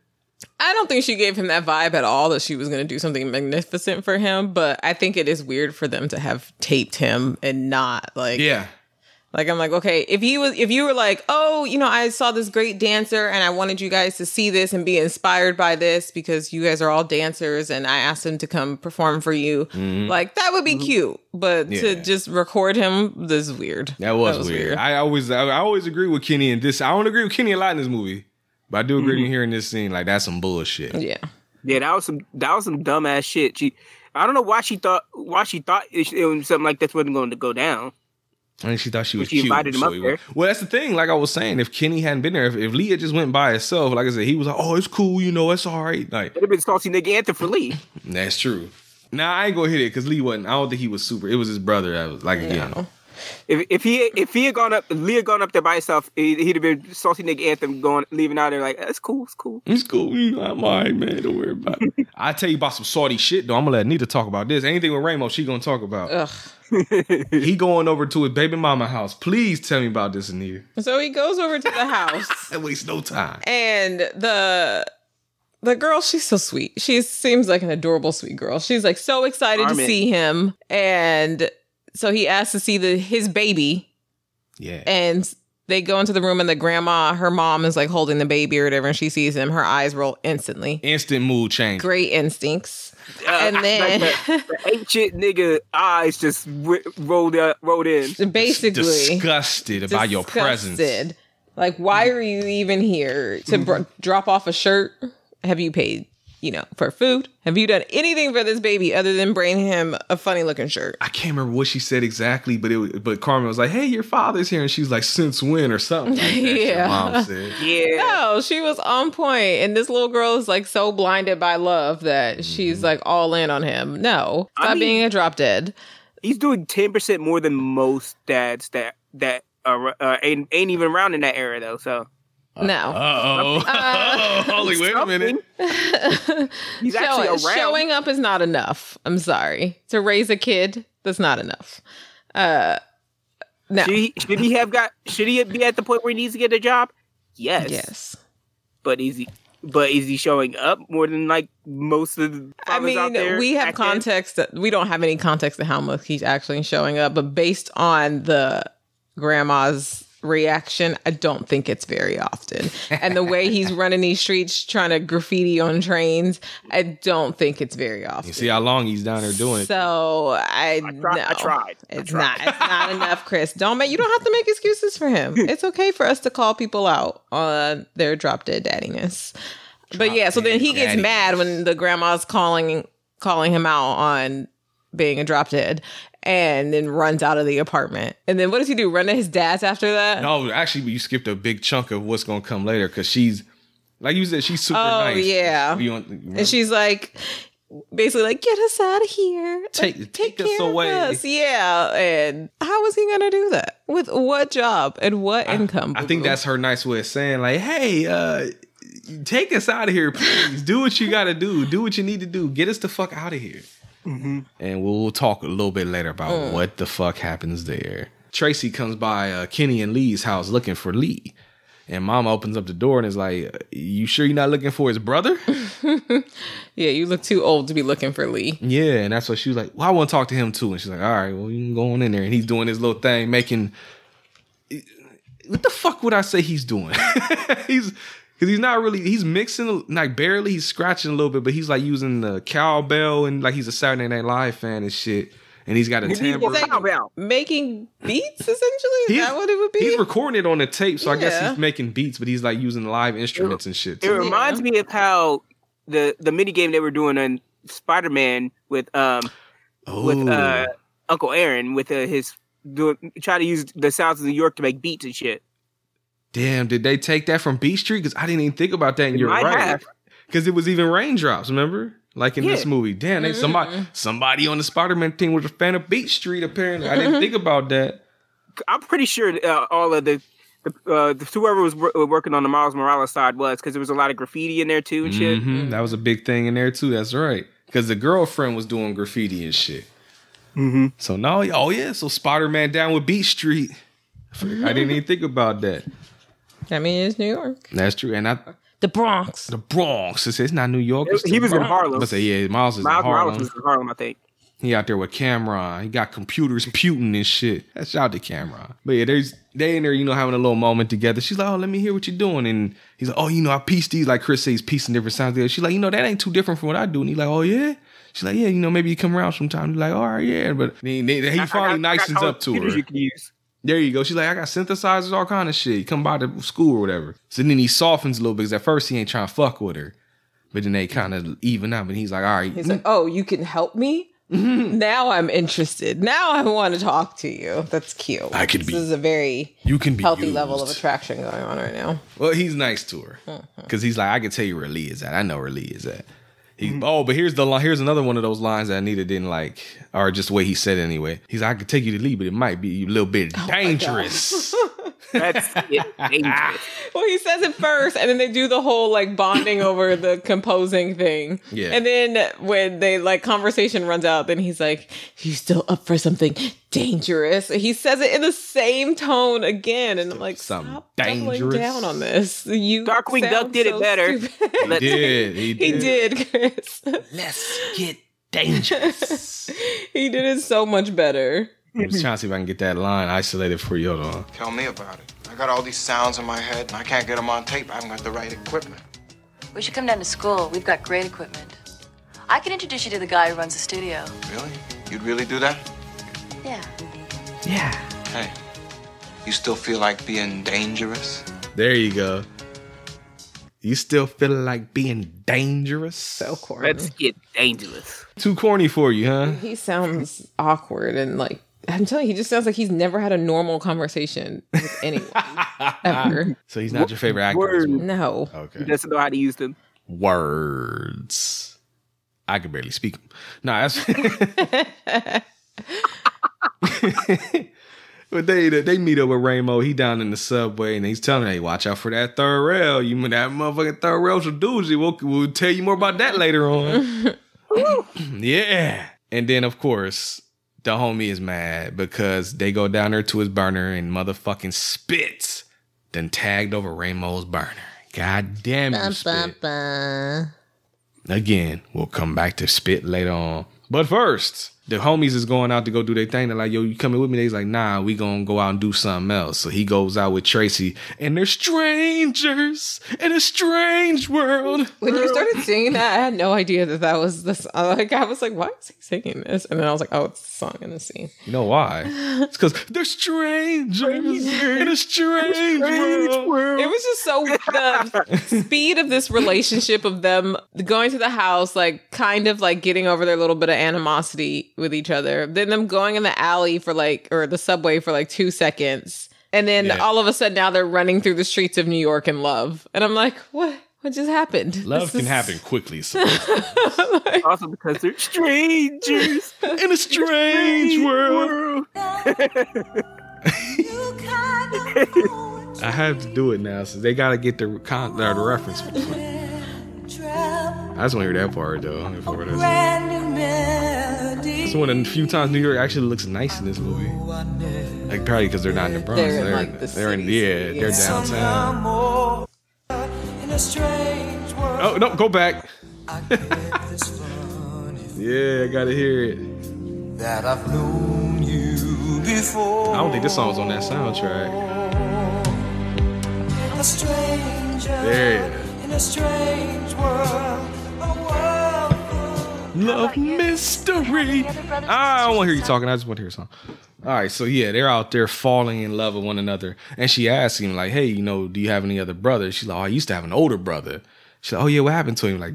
I don't think she gave him that vibe at all that she was going to do something magnificent for him, but I think it is weird for them to have taped him and not like Yeah. like I'm like okay, if you was if you were like, "Oh, you know, I saw this great dancer and I wanted you guys to see this and be inspired by this because you guys are all dancers and I asked him to come perform for you." Mm-hmm. Like that would be mm-hmm. cute, but Yeah. to just record him this is weird. That was, weird. I always I, I always agree with Kenny in this. I don't agree with Kenny a lot in this movie. But I do agree mm-hmm. with hearing this scene. Like that's some bullshit. yeah. Yeah, that was some that was some dumbass shit. She, I don't know why she thought why she thought it, it was something like this wasn't going to go down. I think she thought she was She cute. invited him so up there. went- Well, that's the thing. Like I was saying, if Kenny hadn't been there, if, if Leah just went by herself, like I said, he was like, "Oh, it's cool, you know, it's all right." Like It'd have been salty nigga anthem for Lee. that's true. Now I ain't gonna hit it because Lee wasn't. I don't think he was super. It was his brother that was like again. No. If if he if he had gone up, if Lee had gone up there by himself, he, he'd have been salty nigga anthem going leaving out there like that's cool, it's cool. It's cool. I'm all right, man. Don't worry about it. I tell you about some salty shit though. I'm gonna let Nita talk about this. Anything with Ramos, she gonna talk about. Ugh. He going over to his baby mama house. Please tell me about this, Anita. So he goes over to the house. That wastes no time. and the the girl she's so sweet she seems like an adorable sweet girl she's like so excited to see him and so he asks to see the his baby Yeah. and they go into the room and the grandma, her mom is like holding the baby or whatever, and she sees him. Her eyes roll instantly. Instant mood change. Great instincts. Uh, And then- like the, the ancient nigga eyes just w- rolled out, rolled in. Basically, Disgusted about your presence. Like, why are you even here to br- drop off a shirt? Have you paid, you know, for food? Have you done anything for this baby other than bring him a funny looking shirt? I can't remember what she said exactly, but it was, but Carmen was like, "Hey, your father's here," and she's like, "Since when?" or something. Like that, your Yeah. mom said. Yeah. No, she was on point, and this little girl is like so blinded by love that she's like all in on him. No, I stop mean- being a drop dead. He's doing ten percent more than most dads that that are uh, ain't ain't even around in that era though. So No, Uh oh. Holy, wait a minute. he's Show- actually around. showing up is not enough. I'm sorry to raise a kid. That's not enough. Uh, no. Should he, should he have got? Should he be at the point where he needs to get a job? Yes. yes. But is he? But is he showing up more than like most of the I fathers out mean, there we have context. That, we don't have any context to how much he's actually showing up, but based on the grandma's reaction, I don't think it's very often. And the way he's running these streets trying to graffiti on trains, I don't think it's very often. You see how long he's down there doing it. So I, I, tried, I no. tried. I It's tried. not. It's not enough, Chris. Don't make. You don't have to make excuses for him. It's okay for us to call people out on their drop dead daddiness. but yeah, so then he gets daddy. mad when the grandma's calling calling him out on being a drop dead, and then runs out of the apartment. And then what does he do? Run to his dad's after that? No, actually, you skipped a big chunk of what's gonna come later because she's like you said, she's super Oh, nice. yeah. You And she's like, basically like, get us out of here. Like, Take- take us away." us." Yeah. And how is he gonna do that? With what job and what income? I think that's her nice way of saying like, hey, uh, take us out of here, please. do what you gotta do. Do what you need to do. Get us the fuck out of here. And we'll, talk a little bit later about Mm. what the fuck happens there. Tracy comes by uh, Kenny and Lee's house looking for Lee. And mom opens up the door and is like, You sure you're not looking for his brother? Yeah, you look too old to be looking for Lee. Yeah, and that's what she was like. Well, I want to talk to him too. And she's like, all right, well, you can go on in there. And he's doing his little thing, making. What the fuck would I say he's doing? he's because he's not really. He's mixing like barely. He's scratching a little bit, but he's like using the cowbell and like he's a Saturday Night Live fan and shit. And he's got a cowbell. Making beats, essentially? Is He's- that what it would be? He's recording it on the tape, so I guess he's making beats, but he's like using live instruments and shit. It Too. reminds me of how the the mini game they were doing on Spider Man with um with uh Uncle Aaron with uh, his doing try to use the sounds of New York to make beats and shit. Damn, did they take that from Beat Street? Because I didn't even think about that. And They you're might right. Because it was even raindrops, remember? Like in this movie. Damn, they somebody somebody on the Spider-Man team was a fan of Beat Street, apparently. I didn't think about that. I'm pretty sure uh, all of the. the, Uh, the whoever was wor- working on the Miles Morales side was because there was a lot of graffiti in there too and shit. Mhm, That was a big thing in there too. That's right. Because the girlfriend was doing graffiti and shit. Mm-hmm. So now, oh yeah, so Spider-Man down with Beat Street. I didn't even think about that. I mean, it's New York. That's true. And I The Bronx. the Bronx. It's, it's not New York. It's He the was in Bronx. Harlem. But say yeah, Miles is Miles in Harlem. Morales was in Harlem, I think. He out there with Cameron. He got computers puting and shit. That's out to Cameron. But yeah, there's they in there, you know, having a little moment together. She's like, "Oh, let me hear what you're doing." And he's like, "Oh, you know, I piece these like Chris says, he's piecing different sounds together." She's like, "You know, that ain't too different from what I do." And he's like, "Oh yeah." She's like, "Yeah, you know, maybe you come around sometime." He's like, "All right, yeah." But he, he I- I finally I nicens up to her. You can use. There you go. She's like, I got synthesizers, all kind of shit. Come by the school or whatever. So then he softens a little bit because at first he ain't trying to fuck with her. But then they kind of even up and he's like, all right. He's like, oh, you can help me? Mm-hmm. Now I'm interested. Now I want to talk to you. That's cute. I could this be- is a very you can be healthy used. level of attraction going on right now. Well, he's nice to her Mm-hmm. because he's like, I can tell you where Lee is at. I know where Lee is at. He, Mm-hmm. Oh, but here's the here's another one of those lines that Anita didn't like, or just the way he said it anyway. He's like, I could take you to Lee, but it might be a little bit Oh dangerous. That's it. dangerous. Well, he says it first, and then they do the whole like bonding over the composing thing. Yeah. And then when they like conversation runs out, then he's like, "You still up for something dangerous?" He says it in the same tone again, and I'm like, Something "Stop doubling dangerous." down on this." You Darkwing sound Duck did it better. stupid. Let's- he did. He he did. did, Chris. Let's get dangerous. he did it so much better. I'm just trying to see if I can get that line isolated for you. Hold on. Tell me about it. I got all these sounds in my head, and I can't get them on tape. I haven't got the right equipment. We should come down to school. We've got great equipment. I can introduce you to the guy who runs the studio. Really? You'd really do that? Yeah. Yeah. Hey, you still feel like being dangerous? There you go. You still feeling like being dangerous? So corny. Let's get dangerous. Too corny for you, huh? he sounds awkward and like I'm telling you, he just sounds like he's never had a normal conversation with anyone ever. So he's not your favorite actor. Word. movie. No. He Okay. doesn't know how to use them. Words. I can barely speak them. Nah, that's. but they they meet up with Ramo. He down in the subway and he's telling her, "Hey, watch out for that third rail. You mean that motherfucking third rail's a doozy. We'll we'll tell you more about that later on." yeah, and then of course the homie is mad because they go down there to his burner and motherfucking spits. Then tagged over Ramo's burner. God damn it, spit. Again, we'll come back to spit later on. But first, the homies is going out to go do their thing. They're like, yo, you coming with me? They's like, nah, we gonna go out and do something else. So he goes out with Tracy, and they're strangers in a strange world. When you started singing that, I had no idea that that was this. Uh, like I was like, "Why is he singing this?" And then I was like, "Oh, it's the song in the scene." You know why? It's because they're strangers in a strange world. It was just so the speed of this relationship of them going to the house, like kind of like getting over their little bit of animosity with each other. Then them going in the alley for like or the subway for like two seconds. And then Yeah. all of a sudden now they're running through the streets of New York in love. And I'm like, what? What just happened? Love This can is- happen quickly. So. Also because they're strangers. in a strange world. I have to do it now, so they gotta get the con- the reference. I just want to hear that part though. before this. It's one of the few times New York actually looks nice in this movie. Like probably because they're not in the Bronx. They're in, They're, like, the they're in city, yeah, they're downtown. Oh no, go back. yeah, I gotta hear it. That I've known you before. I don't think this song was on that soundtrack. A stranger There. In a strange world. A world Love mystery. Ah, I don't want to hear you talking. I just want to hear a song. All right, so yeah, they're out there falling in love with one another, and she asks him like, "Hey, you know, do you have any other brothers?" She's like, "Oh, I used to have an older brother." She's like, "Oh yeah, what happened to him?" Like,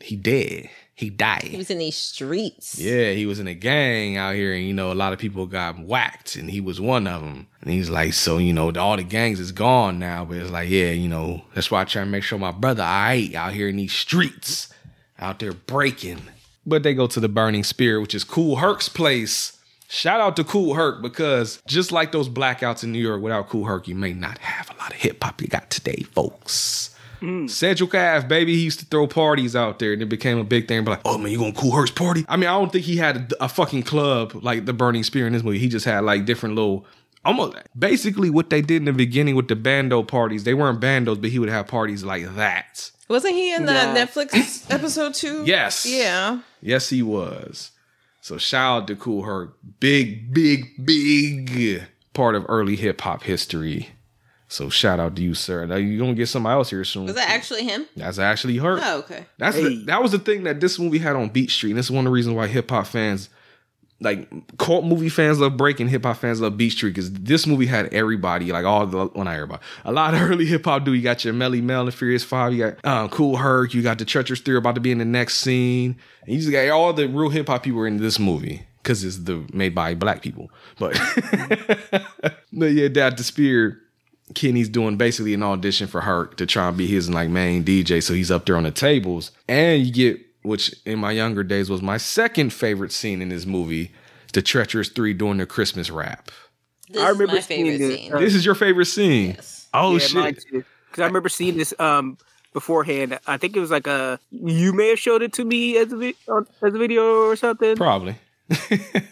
he dead. He died. He was in these streets. Yeah, he was in a gang out here, and you know, a lot of people got whacked, and he was one of them. And he's like, so you know, all the gangs is gone now, but it's like, yeah, you know, that's why I try to make sure my brother, I out here in these streets, out there breaking. But they go to the Burning Spear, which is Kool Herc's place. Shout out to Kool Herc because just like those blackouts in New York, without Kool Herc, you may not have a lot of hip hop you got today, folks. Mm. Central Calf, baby, he used to throw parties out there, and it became a big thing. But like, oh man, you going to Kool Herc's party? I mean, I don't think he had a, a fucking club like the Burning Spear in this movie. He just had like different little, almost basically what they did in the beginning with the bando parties. They weren't bandos, but he would have parties like that. Wasn't he in the Nah. Netflix episode too? Yes. Yeah. Yes, he was. So shout out to Kool Herc, big, big, big part of early hip hop history. So shout out to you, sir. Now you're gonna get somebody else here soon. Was that actually him? That's actually Herc. Oh, okay. That's Hey. the, that was the thing that this movie had on Beat Street. And this is one of the reasons why hip hop fans, like cult movie fans, love breaking. Hip hop fans love Beat Street because this movie had everybody, like all the well, not everybody, a lot of early hip hop. dude. you got your Melle Mel and Furious Five? You got um, Kool Herc. You got the Treacherous Three about to be in the next scene. And you just got all the real hip hop people were in this movie because it's the made by black people. But but yeah, that the spear. Kenny's doing basically an audition for Herc to try and be his like main DJ. So he's up there on the tables. And you get, which in my younger days was my second favorite scene in this movie, the Treacherous Three doing their Christmas rap. This I is remember my seeing favorite it, scene. uh, This is your favorite scene. Yes. Oh yeah, shit. Because I remember seeing this um beforehand. I think it was like a you may have showed it to me as a vi- as a video or something. Probably.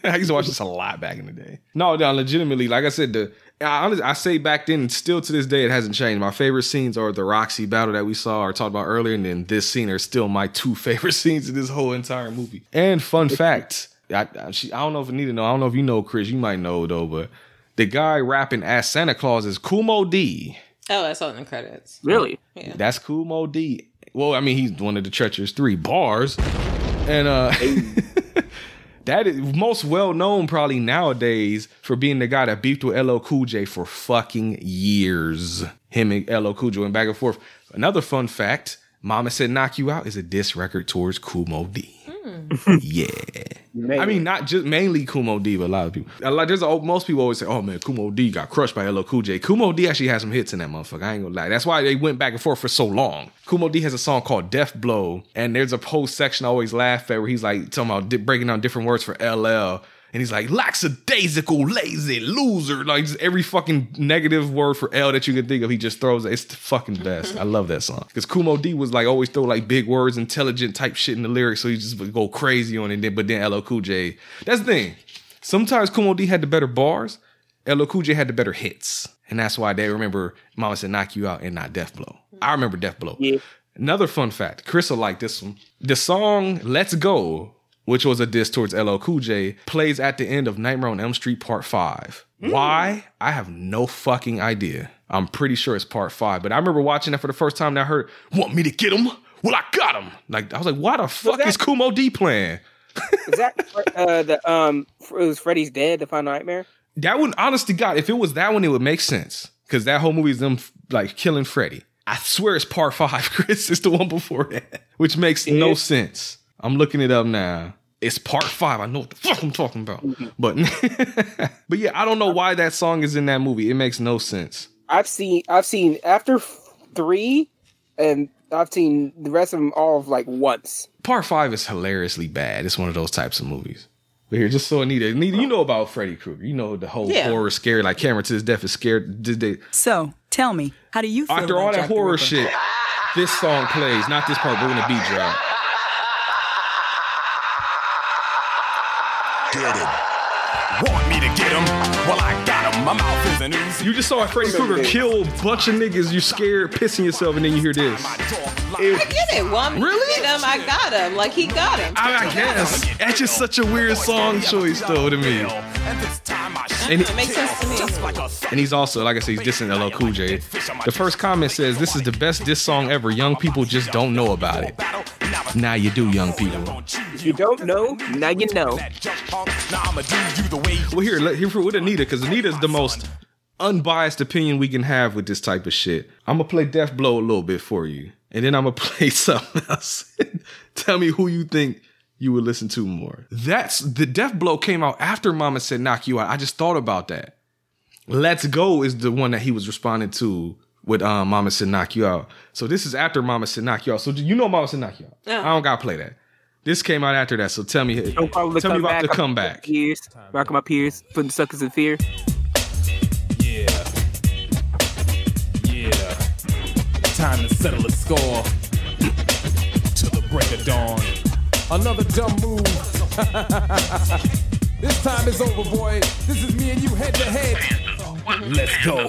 I used to watch this a lot back in the day. No, no, legitimately, like I said, the I, honestly, I say back then, still to this day, it hasn't changed. My favorite scenes are the Roxy battle that we saw or talked about earlier, and then this scene are still my two favorite scenes in this whole entire movie. And fun fact, I, I, she, I don't know if Anita know. I don't know if you know Chris. You might know though, but the guy rapping as Santa Claus is Kool Moe Dee. Oh, I saw it in the credits. Really? Yeah. That's Kool Moe Dee. Well, I mean, he's one of the treacherous three bars, and uh, that is most well known probably nowadays for being the guy that beefed with LL Cool J for fucking years. Him and LL Cool J went back and forth. Another fun fact: Mama said "Knock You Out" is a diss record towards Kool Moe Dee. Hmm. yeah. I mean, not just mainly Kool Moe Dee, but a lot of people. A lot, there's a, most people always say, "Oh man, Kool Moe Dee got crushed by LL Cool J." Kool Moe Dee actually has some hits in that motherfucker. I ain't gonna lie. That's why they went back and forth for so long. Kool Moe Dee has a song called "Death Blow," and there's a post section I always laugh at where he's like talking about di- breaking down different words for LL. And he's like, lackadaisical, lazy, loser. Like just every fucking negative word for L that you can think of, he just throws it. It's the fucking best. I love that song. Because Kool Moe Dee was like always throw like big words, intelligent type shit in the lyrics. So he just would go crazy on it. But then LL Cool J. That's the thing. Sometimes Kool Moe Dee had the better bars. LL Cool J had the better hits. And that's why they remember Mama said knock you out and not Death Blow. I remember Death Blow. Yeah. Another fun fact, Chris will like this one. The song Let's Go, which was a diss towards LL Cool J, plays at the end of Nightmare on Elm Street Part 5. Why? I have no fucking idea. I'm pretty sure it's part five, but I remember watching that for the first time and I heard, Want me to get him? Well, I got him. Like, I was like, why the fuck that- is Kool Moe Dee playing? Is that uh, the um? It was Freddy's Dead, the Final Nightmare. That one, honest to God, if it was that one, it would make sense. Because that whole movie is them like killing Freddy. I swear it's part five, Chris. It's the one before that, which makes no sense. I'm looking it up now. It's part five. I know what the fuck I'm talking about. Mm-hmm. But but yeah, I don't know why that song is in that movie. It makes no sense. I've seen I've seen after three, and I've seen the rest of them all of like once. Part five is hilariously bad. It's one of those types of movies. But here, just so Anita, Anita, you know about Freddy Krueger. You know the whole Yeah. horror scary, like Cameron to his death is scared. Did they, So, tell me, how do you feel after about all that Jack horror Ripper? shit, this song plays. Not this part, but when the beat drop. Get him. Want me to get him? Well, I got him. My mouth is an ooze. You just saw a Freddy Krueger kill a bunch of niggas. You're scared, pissing yourself, and then you hear this. I get it. Well, I'm Really? Get him. I got him. Like he got him. I, I guess that's just such a weird song choice, though, to me. And, makes sense to me. and he's also, like I said, he's dissing LL Cool J. The first comment says, "This is the best diss song ever. Young people just don't know about it. Now you do, young people." If you don't know, now you know. Well, here, let, here for with Anita, because Anita's the most unbiased opinion we can have with this type of shit. I'm gonna play Death Blow a little bit for you, and then I'm gonna play something else. Tell me who you think you would listen to more. That's the Death Blow came out after Mama said knock you out. I just thought about that. Let's Go is the one that he was responding to with um, Mama said knock you out. So this is after Mama said knock you out. So you know Mama said knock you out? Yeah. I don't gotta play that. This came out after that. So tell me, Don't tell me about the comeback. Peers, rocking my peers, putting suckers in fear. Yeah. Yeah. Time to settle the score. to the break of dawn. Another dumb move. this time is over, boy. This is me and you head to head. Let's go.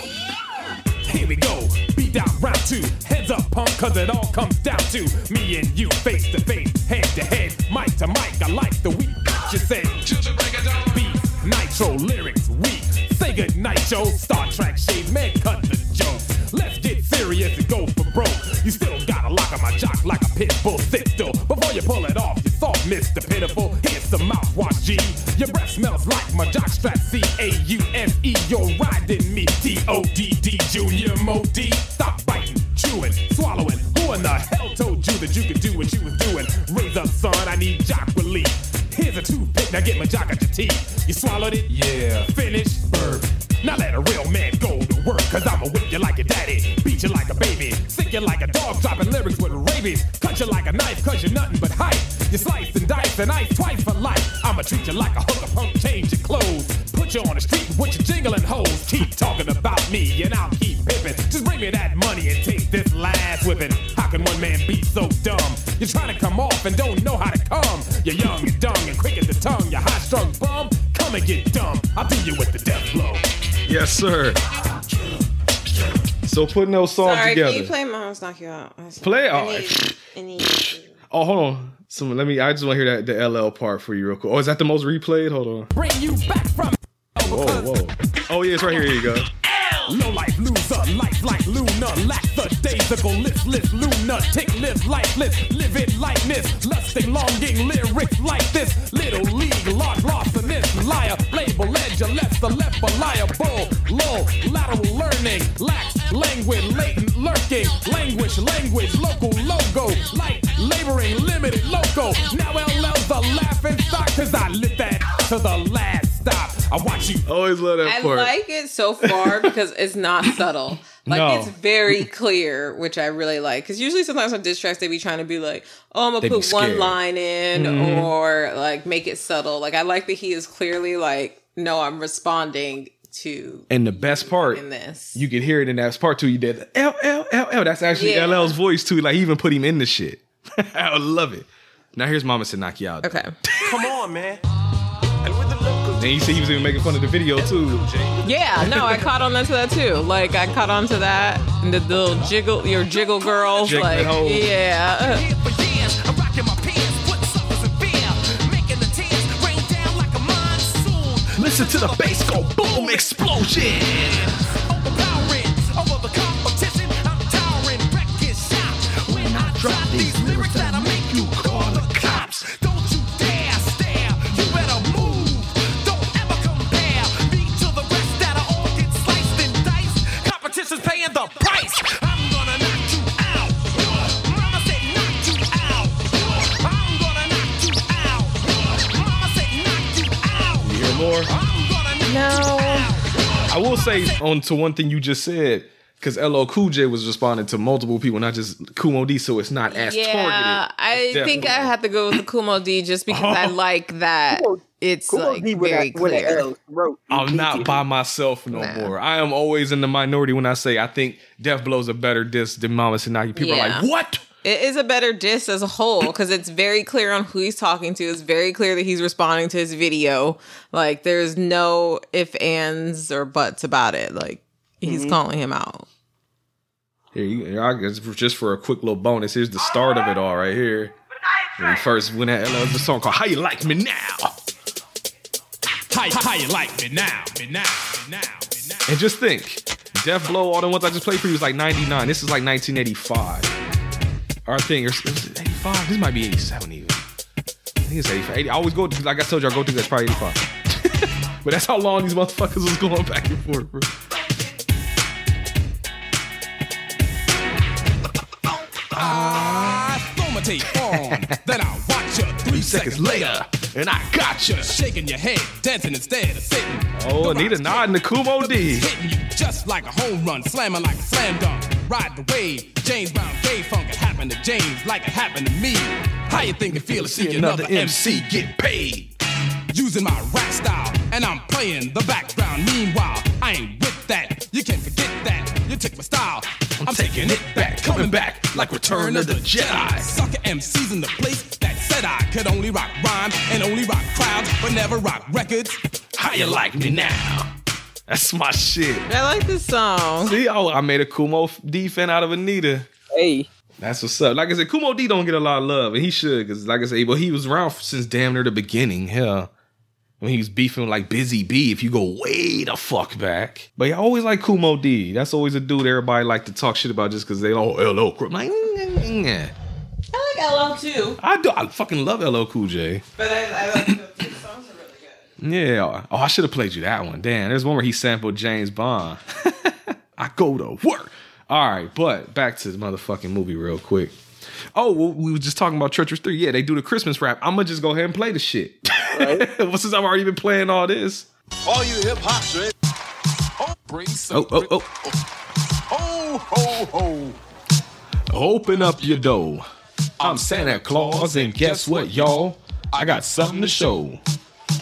Here we go. Beat down round two. Heads up, punk, cause it all comes down to me and you face to face, head to head, mic to mic. I like the week. You said, beat, nitro, lyrics, weak. Say good night, Joe. Star Trek shades, man, cut the jokes. Let's get serious and go for broke. You still got a lock on my jock like a pit bull. Sit still before you pull it off. You Mr. Pitiful. Here's some mouthwash, G. Your breath smells like my jock strap. C A U S E. You're riding me. T O D D. Junior Mo D. Stop biting, chewing, swallowing. Who in the hell told you that you could do what you was doing? Raise up, son. I need jock relief. Here's a toothpick, now get my jock out your teeth. You swallowed it? Yeah. Finish? Burp. Now let a real man go work, cause I'ma whip you like a daddy, beat you like a baby, sick you like a dog, dropping lyrics with rabies, cut you like a knife, cause you're nothing but hype. You slice and dice and ice twice for life. I'ma treat you like a hooker punk, change your clothes, put you on the street with your jingling hoes. Keep talking about me and I'll keep pimping. Just bring me that money and take this last whipping. How can one man be so dumb? You're trying to come off and don't know how to come. You're young and dumb and quick as the tongue. You're high strung bum. Come and get dumb. I'll do you with the death blow. Yes, sir. So putting those songs Sorry, together. can you play Mama's Knock You Out? Play I all need- I need- Oh, hold on. Some, let me. I just want to hear that the LL part for you real quick. Oh, is that the most replayed? Hold on. Bring you back from Whoa, whoa. Oh yeah, it's right here. Here you go. Low life loser, life like Luna, lack the daisical, listless lunatic, live lifeless, live in lightness, lusting, longing, lyrics like this, little league, lock, larcenous, liar, label, ledger, less the left, liable, low, lateral learning, lax, languid, latent, lurking, language, language, local, logo, light, laboring, limited, loco, now LL's the laughing stock, cause I lit that to the last I watch you. Always love that I part. like it so far because it's not subtle. Like No. it's very clear, which I really like. Because usually, sometimes on diss tracks, they be trying to be like, "Oh, I'm gonna be put one line in," Mhm. or like make it subtle. Like I like that he is clearly like, "No, I'm responding to and the best part, in this." you can hear it in that part too. You did L L L L. That's actually Yeah. LL's voice too. Like he even put him in the shit. I love it. Now here's Mama said knock you out. Okay. Come on, man. And you see he was even making fun of the video too. Yeah, no, I caught on to that too. Like I caught on to that. And the little jiggle, your jiggle girls. Jiggling like, hoes. yeah. Listen to the bass go boom explosion. No. I will say on to one thing you just said. Because LL Cool J was responding to multiple people, not just Kool Moe Dee, so it's not as yeah, targeted. I think I have to go with the Kool Moe Dee just because I uh-huh. like that. It's like very clear. I'm not by myself no more. I am always in the minority when I say I think Death Blow's a better diss than Mama Sinaki. People are like, what? It is a better diss as a whole because it's very clear on who he's talking to. It's very clear that he's responding to his video. Like there's no if, ands, or buts about it. Like he's Mhm. calling him out. Here, you, I guess for- just for a quick little bonus, here's the start of it all right here. When he first went at LL, the song called How You Like Me Now. How, how you like me now? Me now? Me now? And just think, Death Blow, all the ones I just played for you was like 99. This is like 1985. Our thing, or is it 85? This might be 87 even. I think it's 85. 80. I always go, to like I told you, I go to that's probably 85. but that's how long these motherfuckers was going back and forth, bro. I throw my tape on, then I watch you three seconds later, and I got you shaking your head, dancing instead of sitting. Oh, Anita nodding to Kool Moe Dee. Hitting you just like a home run, slamming like a slam dunk. Ride the wave, James Brown, gay funk. It happened to James like it happened to me. How you think it feel to see another MC get paid? Using my rap style, and I'm playing the background. Meanwhile, I ain't with that. You can't forget that. You took my style. I'm taking it back, coming back like Return of the Jedi. Sucker MCs in the place that said I could only rock rhymes and only rock crowds, but never rock records. How you like me now? That's my shit. I like this song. See, oh, I made a Kumo D fan out of Anita. Hey. That's what's up. Like I said, Kool Moe Dee don't get a lot of love, and he should, because like I said, well, he was around since damn near the beginning. Hell, when he was beefing like Busy Bee, if you go way the fuck back. But yeah, I always like Kool Moe Dee. That's always a dude everybody like to talk shit about just because they oh LL Cool. Like, mm, mm, mm, yeah. I like LL too. I do. I fucking love LL Cool J. But I, I like the songs are really good. Yeah. Oh, I should have played you that one. Damn, there's one where he sampled James Bond. I go to work. All right, but back to the motherfucking movie real quick. Oh, well, we were just talking about Treacherous 3. Yeah, they do the Christmas rap. I'm gonna just go ahead and play the shit. well, since I've already been playing all this. All you hip hop shit. Oh, bring some. Oh, oh, oh. Ho, ho, ho. Open up your door. I'm Santa Claus, and guess what, y'all? I got something to show.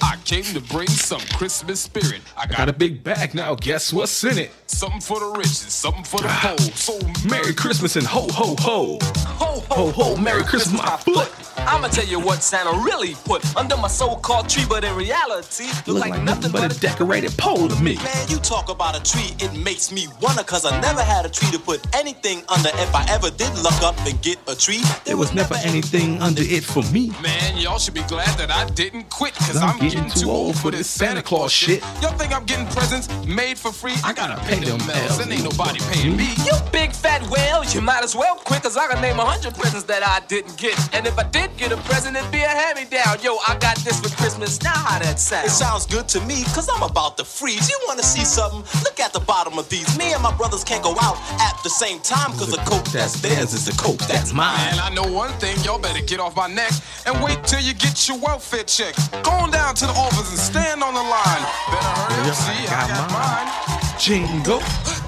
I came to bring some Christmas spirit. I I got a big bag now. Guess what's in it? something for the rich and something for the poor. So Merry Christmas and ho ho ho. Ho ho ho. Merry Christmas, my foot. I'ma tell you what Santa really put under my so-called tree, but in reality, look, like, nothing but a decorated pole to me. Man, you talk about a tree, it makes me wonder, cause I never had a tree to put anything under. If I ever did look up and get a tree, There was never anything under it for me. Man, y'all should be glad that I didn't quit, cause I'm I'm, getting getting, too old for this Santa Claus shit. Y'all think I'm getting presents made for free? I gotta pay them them bills, L's. and ain't nobody mm-hmm. paying me. You big fat whale, you might as well quit, cause I can name a hundred presents that I didn't get. And if I did get a present, it'd be a hand-me-down. Yo, I got this for Christmas, now how that sound? It sounds good to me, cause I'm about to freeze. You wanna see something? Look at the bottom of these. Me and my brothers can't go out at the same time, cause the coat that's theirs is the coat that's mine. Man, I know one thing, y'all better get off my neck and wait till you get your welfare check. Go on down to the office and stand on the line. Better hurry up, see, I got mine. Jingle,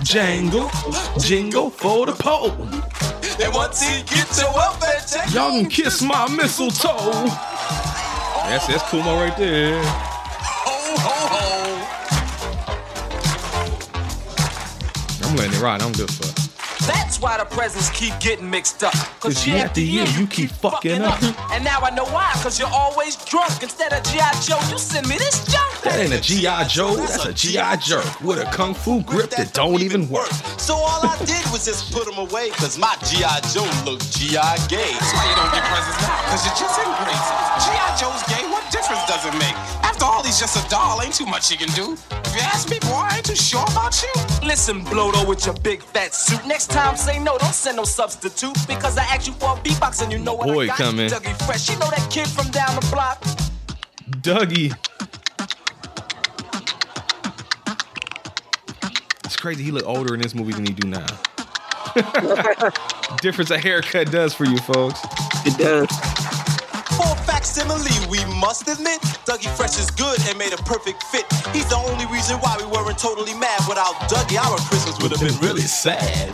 jangle, jingle for the pole. And once he gets your welfare check, Y'all can kiss my mistletoe. That's that's Kool Moe right there. ho ho ho. I'm letting it ride. I'm good for. That's why the presents keep getting mixed up. Cause year after year you keep fucking up. And now I know why, cause you're always drunk. Instead of G.I. Joe, you send me this junk. That ain't a G.I. Joe, that's a G.I. jerk with a kung fu grip that don't even work. So all I did was just put him away, cause my G.I. Joe looked G.I. gay. That's why you don't get presents now, cause you're just ingrates. G.I. Joe's gay, what difference does it make? After all, he's just a doll, ain't too much he can do. If you ask me, boy, I ain't too sure about you. Listen, Blodo, with your big fat suit. Next time, say no, don't send no substitute. Because I asked you for a beatbox and you know what Boy I got. coming. Dougie Fresh, you know that kid from down the block? Dougie. It's crazy. He look older in this movie than he do now. Difference a haircut does for you folks. It does. For facsimile, we must admit, Dougie Fresh is good and made a perfect fit. He's the only reason why we weren't totally mad. Without Dougie, our Christmas would have been really sad.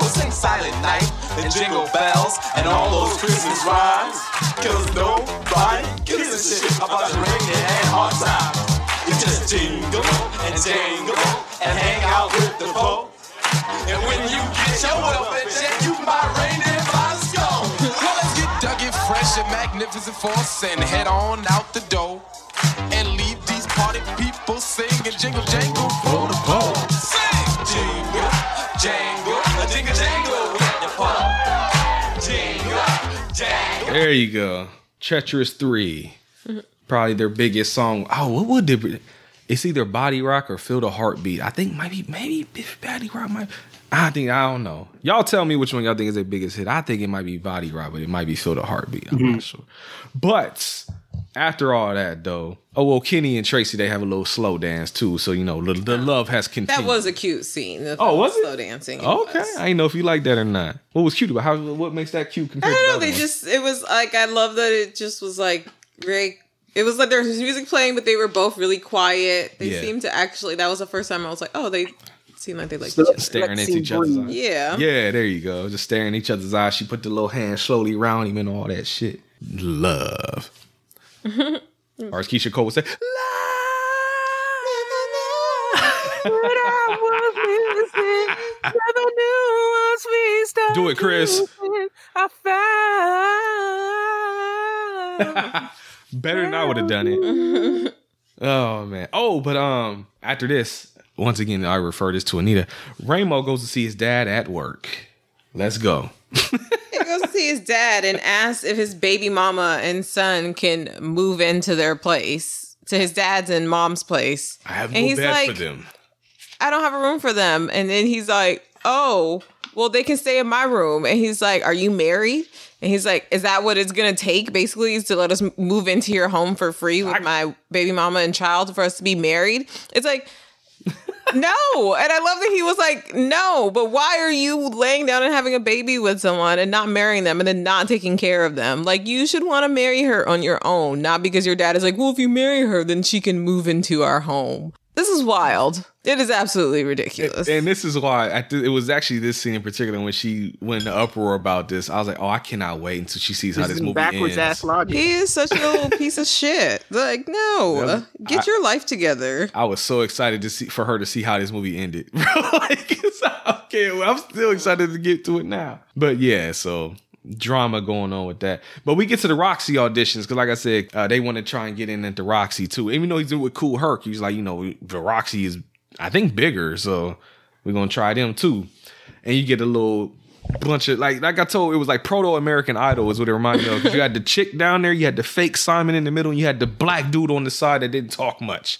We'll sing Silent Night and Jingle Bells and all those Christmas rhymes. Cause nobody gives a shit about the rainy and hard times. You just jingle and jangle and hang out with the folk. And when you get your welfare check, you might rain And Magnificent Force and head on out the door. And leave these party people singing jingle jangle for the ball. Sing jingle, jangle, a jingle jangle with the pole. Jingle, jangle. There you go. Treacherous 3. Probably their biggest song. Oh, what would they It's either Body Rock or Feel the Heartbeat. I think maybe maybe Body Rock might I think I don't know. Y'all tell me which one y'all think is their biggest hit. I think it might be Body Rock, but it might be Feel the Heartbeat. I'm not mm-hmm. sure. But after all that though, oh well, Kenny and Tracy they have a little slow dance too. So you know the, the oh. love has continued. That was a cute scene. The Oh, was it? slow dancing? It okay. was. I didn't know if you like that or not. What was cute about how? What makes that cute I compared to don't the know. other They one? just it was like I love that it just was like very. It was like there was music playing, but they were both really quiet. They Yeah. seemed to actually. That was the first time I was like, oh, they seem like they like each other. staring at each other's eyes. Yeah. Yeah, there you go. Just staring in each other's eyes. She put the little hand slowly around him and all that shit. Love. or as Keyshia Cole would say, love. Do it, Chris. better than I would have done it. oh man. Oh, but um, after this, once again, I refer this to Anita. Ramo goes to see his dad at work. Let's go. He goes to see his dad and asks if his baby mama and son can move into their place, to his dad's and mom's place. I have and no he's bed like, for them. I don't have a room for them. And then he's like, Oh, well, they can stay in my room. And he's like, Are you married? And he's like, Is that what it's gonna take? Basically, is to let us move into your home for free with my baby mama and child for us to be married? It's like, no. And I love that he was like, No, but why are you laying down and having a baby with someone and not marrying them and then not taking care of them? Like, you should want to marry her on your own, not because your dad is like, Well, if you marry her, then she can move into our home. This is wild. It is absolutely ridiculous. And this is why I th- it was actually this scene in particular when she when the uproar about this. I was like, oh, I cannot wait until she sees how This this is movie backwards ends. ass logic. He is such a little piece of shit. Like, no, Yeah. get I- your life together. I was so excited to see for her to see how this movie ended. like, it's- okay, well, I'm still excited to get to it now. But yeah, so drama going on with that. But we get to the Roxy auditions because, like I said, uh, they want to try and get in at the Roxy too. Even though he's doing with Kool Herc, he's like, you know, the Roxy is, I think, bigger, so we're gonna try them too. And you get a little bunch of like, like I told, it was like proto American Idol is what it reminded me of. 'Cause you had the chick down there, you had the fake Simon in the middle, and you had the black dude on the side that didn't talk much.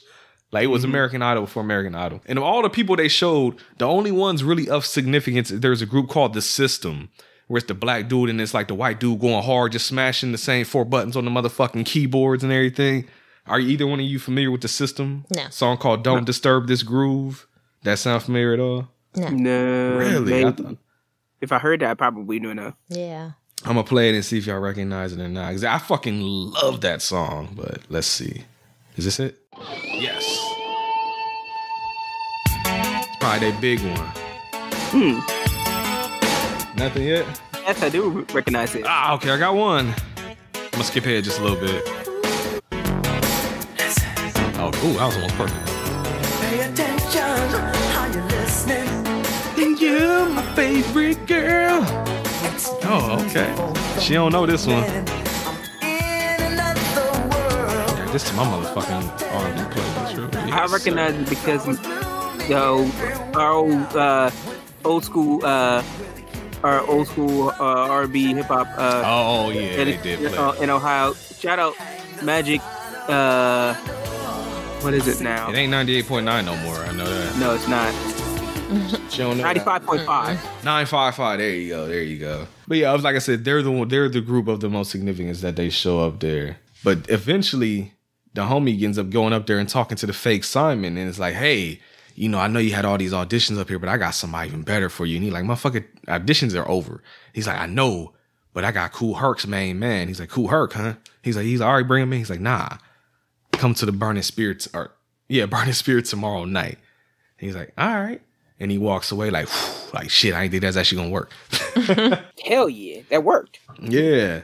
Like it was mm-hmm. American Idol before American Idol. And of all the people they showed, the only ones really of significance, is there's a group called The System, where it's the black dude and it's like the white dude going hard, just smashing the same four buttons on the motherfucking keyboards and everything. Are either one of you familiar with The System? No. Song called Don't Disturb This Groove. That sound familiar at all? No. No. Really? I maybe. thought- if I heard that, I probably do know. Yeah. I'm gonna play it and see if y'all recognize it or not. Cause I fucking love that song, but let's see. Is this it? Yes. It's probably their big one. Hmm. Nothing yet? Yes, I do recognize it. Ah, okay, I got one. I'm gonna skip ahead just a little bit. Oh, ooh, that was almost perfect. Pay attention, how you listening? You're my favorite girl. Oh, okay. She don't know this one. Yeah, this is my motherfucking R&B playlist. Really. I recognize it because yo, our old uh, old school uh, our old school uh, R&B hip hop. Uh, Oh, yeah, in, they did play. uh, in Ohio. Shout out Magic. Uh, what is it now? It ain't 98.9 no more. I know that. No, it's not. She don't know that. Ninety-five point five. 955. There you go. There you go. But yeah, I was like I said, they're the one, they're the group of the most significance that they show up there. But eventually, the homie ends up going up there and talking to the fake Simon, and it's like, hey, you know, I know you had all these auditions up here, but I got somebody even better for you. And he's like, motherfucker, auditions are over. He's like, I know, but I got Kool Herc's main man. He's like, Kool Herc, huh? He's like, he's like, all right, bring him in. He's like, nah, come to the Burning Spirits or yeah, Burning Spirits tomorrow night. He's like, all right. And he walks away like, like shit, I ain't think that's actually gonna work. Hell yeah, that worked. Yeah.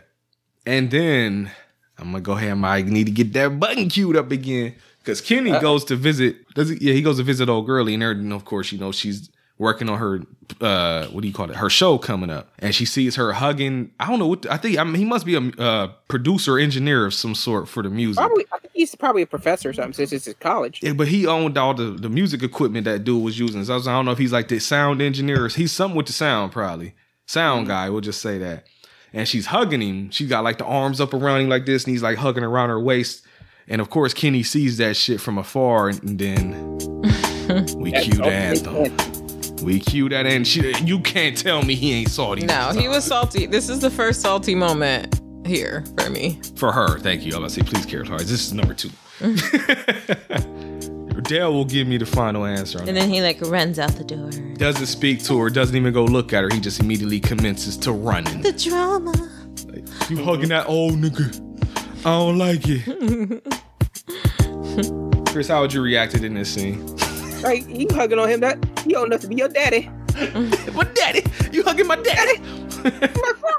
And then I'm gonna go ahead and I need to get that button queued up again. Cause Kenny Uh. goes to visit does he yeah, he goes to visit old girlie and everything, of course, you know, she's working on her uh what do you call it? Her show coming up. And she sees her hugging I don't know what I think I mean he must be a uh, producer engineer of some sort for the music. Probably, I think he's probably a professor or something since it's his college. Yeah, but he owned all the, the music equipment that dude was using. So I, was- I don't know if he's like the sound engineer. Or he's something with the sound, probably. Sound guy, we'll just say that. And she's hugging him. She got like the arms up around him like this, and he's like hugging around her waist. And of course, Kenny sees that shit from afar, and, and then we cue the anthem. We cue that, and she, you can't tell me he ain't salty. No, he was salty. This is the first salty moment here for me. For her, thank you. All I was about to say, please, Carol Torres. This is number two. Dale will give me the final answer. on And then he like runs out the door. doesn't speak to her, doesn't even go look at her. He just immediately commences to running. The drama. You hugging that old nigga. I don't like it. Chris, how would you react in this scene? Right, you hugging on him? That he old enough to be your daddy. What daddy? You hugging my daddy?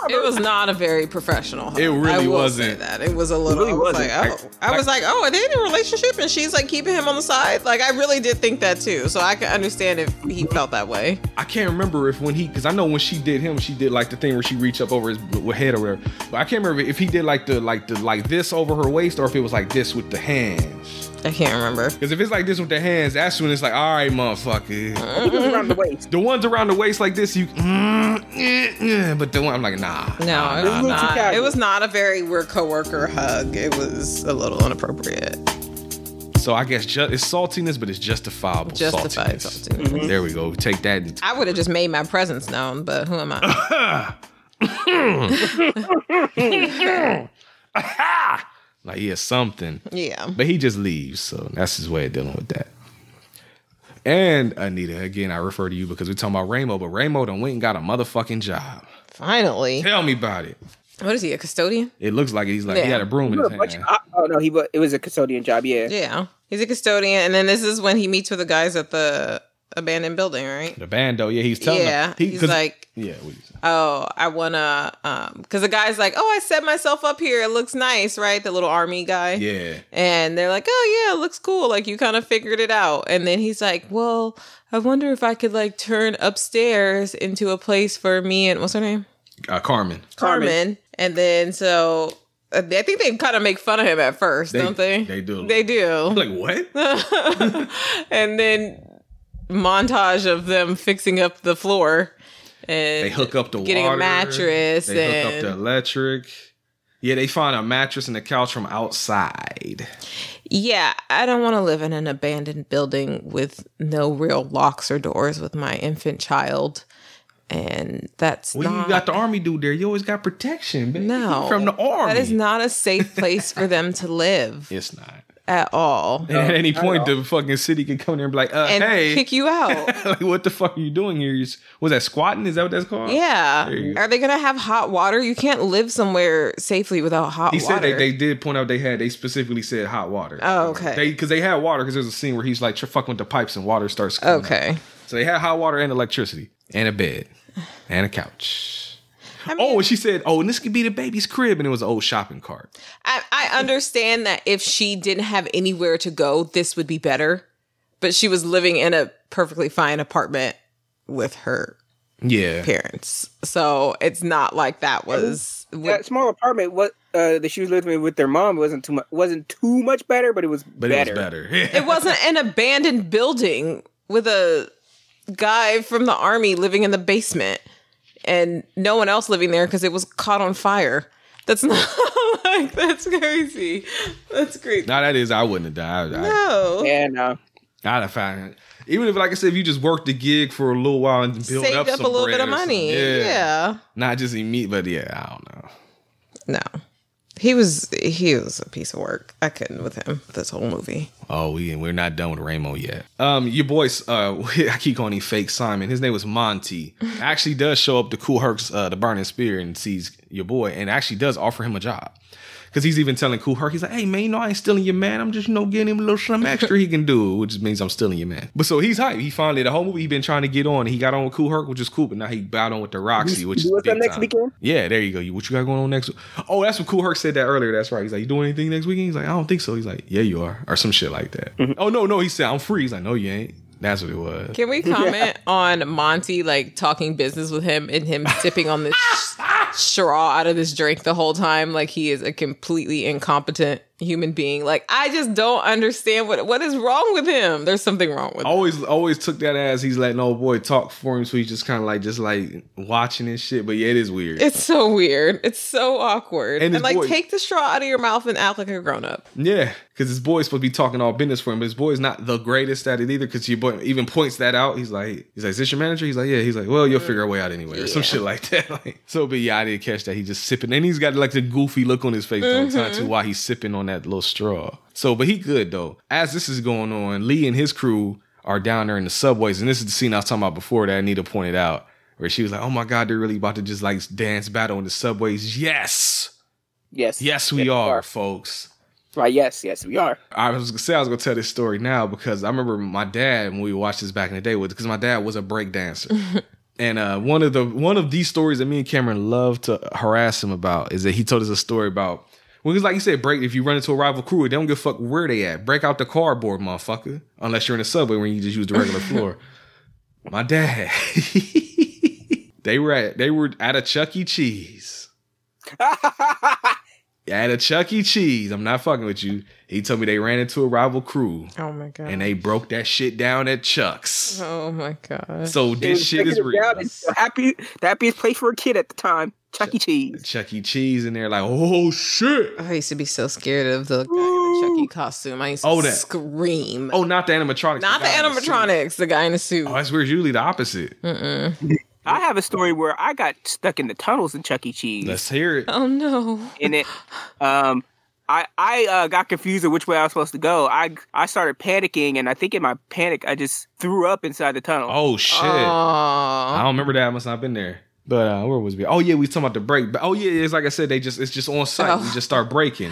It was not a very professional. hug. It really I will wasn't. Say that it was a little. really I was wasn't. like, oh, I was like, oh, are they in a relationship? And she's like keeping him on the side. Like, I really did think that too. So I can understand if he felt that way. I can't remember if when he, because I know when she did him, she did like the thing where she reached up over his head or whatever. But I can't remember if he did like the like the like this over her waist or if it was like this with the hands. I can't remember. Because if it's like this with the hands, that's when it's like, all right, motherfucker. He was around the waist. The ones around the waist like this, you. Mm, eh, eh. But the one I'm like, nah. No, nah, it was nah, not. casual. It was not a very we're coworker hug. It was a little inappropriate. So I guess ju- it's saltiness, but it's justifiable. Justified saltiness. saltiness. There we go. Take that. I would have just made my presence known, but who am I? Like he has something. yeah. But he just leaves. So that's his way of dealing with that. And Anita, again, I refer to you because we're talking about Ramo, but Ramo done went and got a motherfucking job. Finally. Tell me about it. What is he? A custodian? It looks like he's like he had a broom in his Bunch- hand. uh, oh no, he was. It was a custodian job. Yeah. Yeah. He's a custodian, and then this is when he meets with the guys at the abandoned building, right? The bando, yeah, he's telling Yeah, them. he- he's 'cause- like- yeah, what you? Oh, I wanna, um, because the guy's like, oh, I set myself up here. It looks nice, right? The little army guy. yeah. And they're like, oh yeah, it looks cool. Like you kind of figured it out. And then he's like, well, I wonder if I could like turn upstairs into a place for me and what's her name? Uh, Carmen. Carmen. And then so I think they kind of make fun of him at first, They- don't they? they do. They do. Like what? and then montage of them fixing up the floor and They hook up the getting water, a mattress They hook up the electric. Yeah, they find a mattress and a couch from outside. yeah, I don't want to live in an abandoned building with no real locks or doors with my infant child. And that's Well, not you got the army dude there. You always got protection, baby. no from the army. That is not a safe place for them to live It's not. At all. And at any point, the fucking city could come there and be like, uh, And "Hey, kick you out. like, what the fuck are you doing here? You s- Was that squatting? Is that what that's called? Yeah. There you go. Are they gonna have hot water? You can't live somewhere safely without hot water. He water. said they, they did point out they had they specifically said hot water. Oh, okay. They because they had water because there's a scene where he's like tr- fucking with the pipes and water starts. coming out. Okay. So they had hot water and electricity and a bed and a couch. Oh, and she said, "Oh, and this could be the baby's crib," and it was an old shopping cart. I, I understand that if she didn't have anywhere to go, this would be better. But she was living in a perfectly fine apartment with her Yeah, parents. So it's not like that was that small apartment what uh, that she was living with their mom wasn't too much wasn't too much better, but it was but better. it was better. it wasn't an abandoned building with a guy from the army living in the basement and no one else living there because it was caught on fire. That's not like that's crazy. That's crazy. now that is, I wouldn't have died. I, No. Yeah, no. I'd have found it. Even if, like I said, if you just worked the gig for a little while and build Saved up, up, some a little bread bit of money. something. Yeah. not just immediate, but yeah, I don't know. No. He was he was a piece of work. I couldn't with him this whole movie. Oh, we we're not done with Ramo yet. Um, your boys, uh, I keep calling him fake Simon. His name was Monty. Actually, does show up to Kool Herc's uh, the Burning Spear and sees your boy, and actually does offer him a job. Because he's even telling Kool Herc, he's like, "Hey man, you know I ain't stealing your man. I'm just you know getting him a little something extra he can do, which means I'm stealing your man." But so he's hype. He finally the whole movie he been trying to get on. He got on with Kool Herc, which is cool. But now he bowed on with the Roxy, which is big next time. weekend? Yeah, there you go. You what you got going on next? Oh, that's what Kool Herc said that earlier. That's right. He's like, you doing anything next weekend? He's like, I don't think so. He's like, yeah, you are, or some shit like that. Mm-hmm. Oh no, no. He said, I'm free. He's like, no, you ain't. That's what it was. Can we comment on Monty like talking business with him and him sipping on this straw out of this drink the whole time like he is a completely incompetent human being? Like I just don't understand what what is wrong with him. There's something wrong with him. Always, always took that as he's letting old boy talk for him, so he's just kind of like, just like watching and shit. But yeah, it is weird. It's so weird. It's so awkward. And And, like boy- take the straw out of your mouth and act like a grown up. Yeah, because his boy's supposed to be talking all business for him, but his boy's not the greatest at it either. Because your boy even points that out. He's like, he's like, is this your manager? He's like, yeah. He's like, well, you'll figure a way out anyway, or some shit like that. Like, so, but yeah, I did catch that. He just sipping, and he's got like the goofy look on his face the whole time Mm-hmm. too, while he's sipping on that little straw. So, but he good though. As this is going on, Lee and his crew are down there in the subways, and this is the scene I was talking about before that Anita pointed out, where she was like, oh my god, they're really about to just like dance battle in the subways. Yes, Yes. yes, we are, folks. Right, yes, yes, we are. I was gonna say I was gonna tell this story now because I remember my dad when we watched this back in the day with because my dad was a break dancer. and uh, one of the one of these stories that me and Cameron love to harass him about is that he told us a story about when it's like you said, break if you run into a rival crew, they don't give a fuck where they at. Break out the cardboard, motherfucker. Unless you're in a subway where you just use the regular floor. My dad, they were at they were at a Chuck E. Cheese. At a Chuck E. Cheese, I'm not fucking with you. He told me they ran into a rival crew Oh my god. and they broke that shit down at Chuck's. Oh my god. So this shit is real. down, it's the happy, the happiest place for a kid at the time. Chuck E. Cheese. Chuck E. Cheese in there, like, oh shit. I used to be so scared of the guy in the Chucky E. costume. I used to Oh, that- scream. Oh, not the animatronics. Not the guy in suit. animatronics, the guy in the suit. Oh, that's weird. Usually the opposite. I have a story where I got stuck in the tunnels in Chuck E. Cheese. Let's hear it. Oh no. in it. Um, I I uh, got confused of which way I was supposed to go. I I started panicking, and I think in my panic, I just threw up inside the tunnel. Oh shit. I don't remember that. I must not been there. But uh, where was we? Oh yeah, we talking about the break. But oh yeah, it's like I said, they just it's just on site. We just start breaking.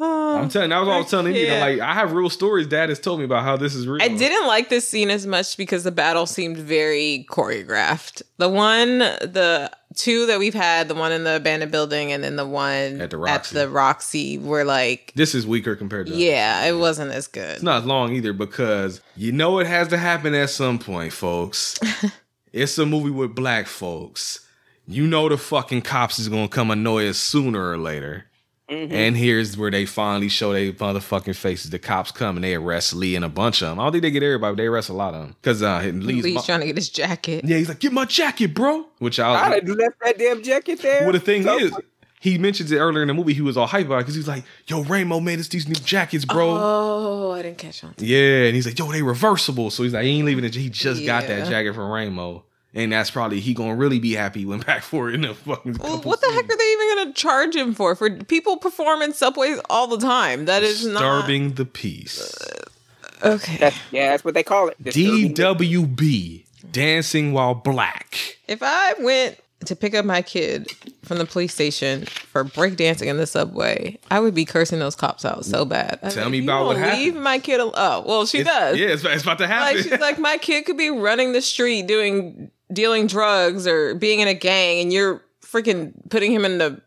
I'm telling. That was all I was telling you. Like I have real stories. Dad has told me about how this is real. I didn't like this scene as much because the battle seemed very choreographed. The one, the two that we've had, the one in the abandoned building and then the one At the Roxy, at the Roxy, were like, This is weaker compared to. yeah, it wasn't as good. It's not long either because you know it has to happen at some point, folks. it's a movie with black folks. You know the fucking cops is gonna come annoy us sooner or later. Mhm. And here's where they finally show their motherfucking faces. The cops come and they arrest Lee and a bunch of them. I don't think they get everybody, but they arrest a lot of them. Because uh, Lee's, Lee's mo- trying to get his jacket. yeah, he's like, get my jacket, bro. Which I was I'd have left that damn jacket there. Well, the thing So- is, he mentions it earlier in the movie. He was all hype about it because he's like, "Yo, Rainbow made us these new jackets, bro." Oh, I didn't catch on. Yeah, and he's like, "Yo, they reversible." So he's like, "He ain't leaving it. He just got that jacket from Rainbow." And that's probably he gonna really be happy when back for it in a fucking. Well, couple what the heck are they even going to charge him for? For people perform in subways all the time. That is not Disturbing the peace. Uh, okay. That's, yeah, that's what they call it. Disturbing DWB, dancing while black. If I went to pick up my kid from the police station for breakdancing in the subway, I would be cursing those cops out so bad. I'd Tell like, me about what happened." Leave my kid. Al- oh, well, she It's- does. Yeah, it's, it's about to happen. Like she's like, my kid could be running the street doing dealing drugs or being in a gang, and you're freaking putting him in the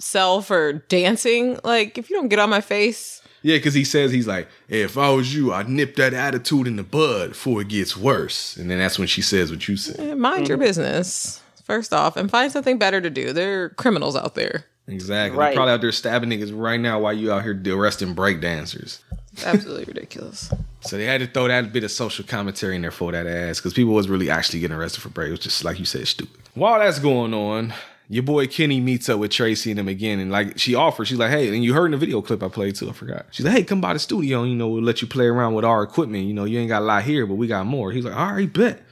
cell for dancing. Like, if you don't get on my face, Yeah, because he says he's like, hey, if I was you, I'd nip that attitude in the bud before it gets worse. And then that's when she says what you said. mind your business first off, and find something better to do. There are criminals out there. Exactly. Right. They're probably out there stabbing niggas right now while you out here arresting breakdancers. It's absolutely ridiculous. So they had to throw that bit of social commentary in there for that ass because people was really actually getting arrested for break. It was just like you said, stupid. While that's going on, your boy Kenny meets up with Tracy and them again, and like she offers, she's like, "Hey," and you heard in the video clip I played too. I forgot. She's like, "Hey, come by the studio. and, You know, we'll let you play around with our equipment. You know, you ain't got a lot here, but we got more." He's like, "All right, bet."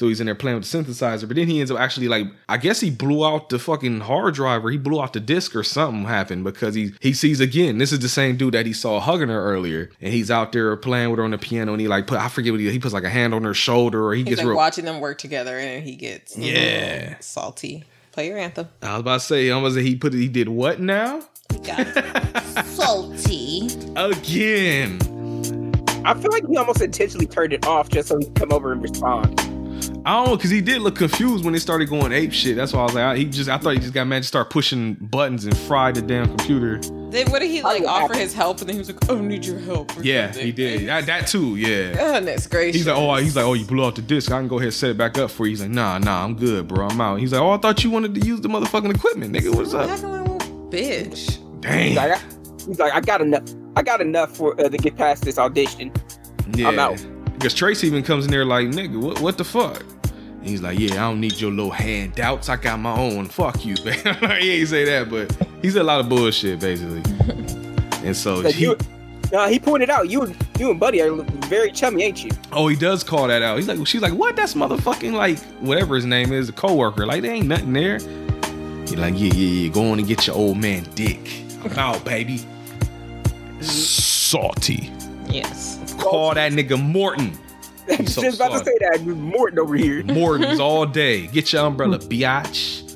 So he's in there playing with the synthesizer, but then he ends up actually like I guess he blew out the fucking hard drive or he blew out the disc or something happened because he he sees again. This is the same dude that he saw hugging her earlier, and he's out there playing with her on the piano, and he like put I forget what he he puts like a hand on her shoulder or he He's gets like real. watching them work together, and he gets mm-hmm, Yeah. little salty. Play your anthem. I was about to say, almost was he put he did what now Salty. again? I feel like he almost intentionally turned it off just so he could come over and respond. I don't know because he did look confused when they started going ape shit. That's why I was like, I, he just I thought he just got mad to start pushing buttons and fried the damn computer. Then what did he like offer his help? And then he was like, "Oh, I need your help." or Yeah, something. he did that, that too. Yeah. Goodness gracious. He's like, oh, he's like, oh, you blew out the disc. I can go ahead and set it back up for you. He's like, nah, nah, I'm good, bro. I'm out. He's like, oh, I thought you wanted to use the motherfucking equipment, nigga. What's up? bitch. Dang. He's like, I, he's like, I got enough. I got enough for uh, to get past this audition. Yeah. I'm out. Because Tracy even comes in there like, nigga, what, what the fuck? And he's like, yeah, I don't need your little handouts. I got my own. Fuck you, man. he ain't say that, but he said a lot of bullshit, basically. And so he, you, nah, he pointed out you and you and Buddy are very chummy, ain't you? oh, he does call that out. He's like, she's like, what? That's motherfucking like whatever his name is, a coworker. Like, there ain't nothing there. He's like, yeah, yeah, yeah. Go on and get your old man dick. I'm out, baby. Salty. Yes. Call that nigga Morton. He's so just about salty. to say that Morton over here. Morton's all day. Get your umbrella, biatch.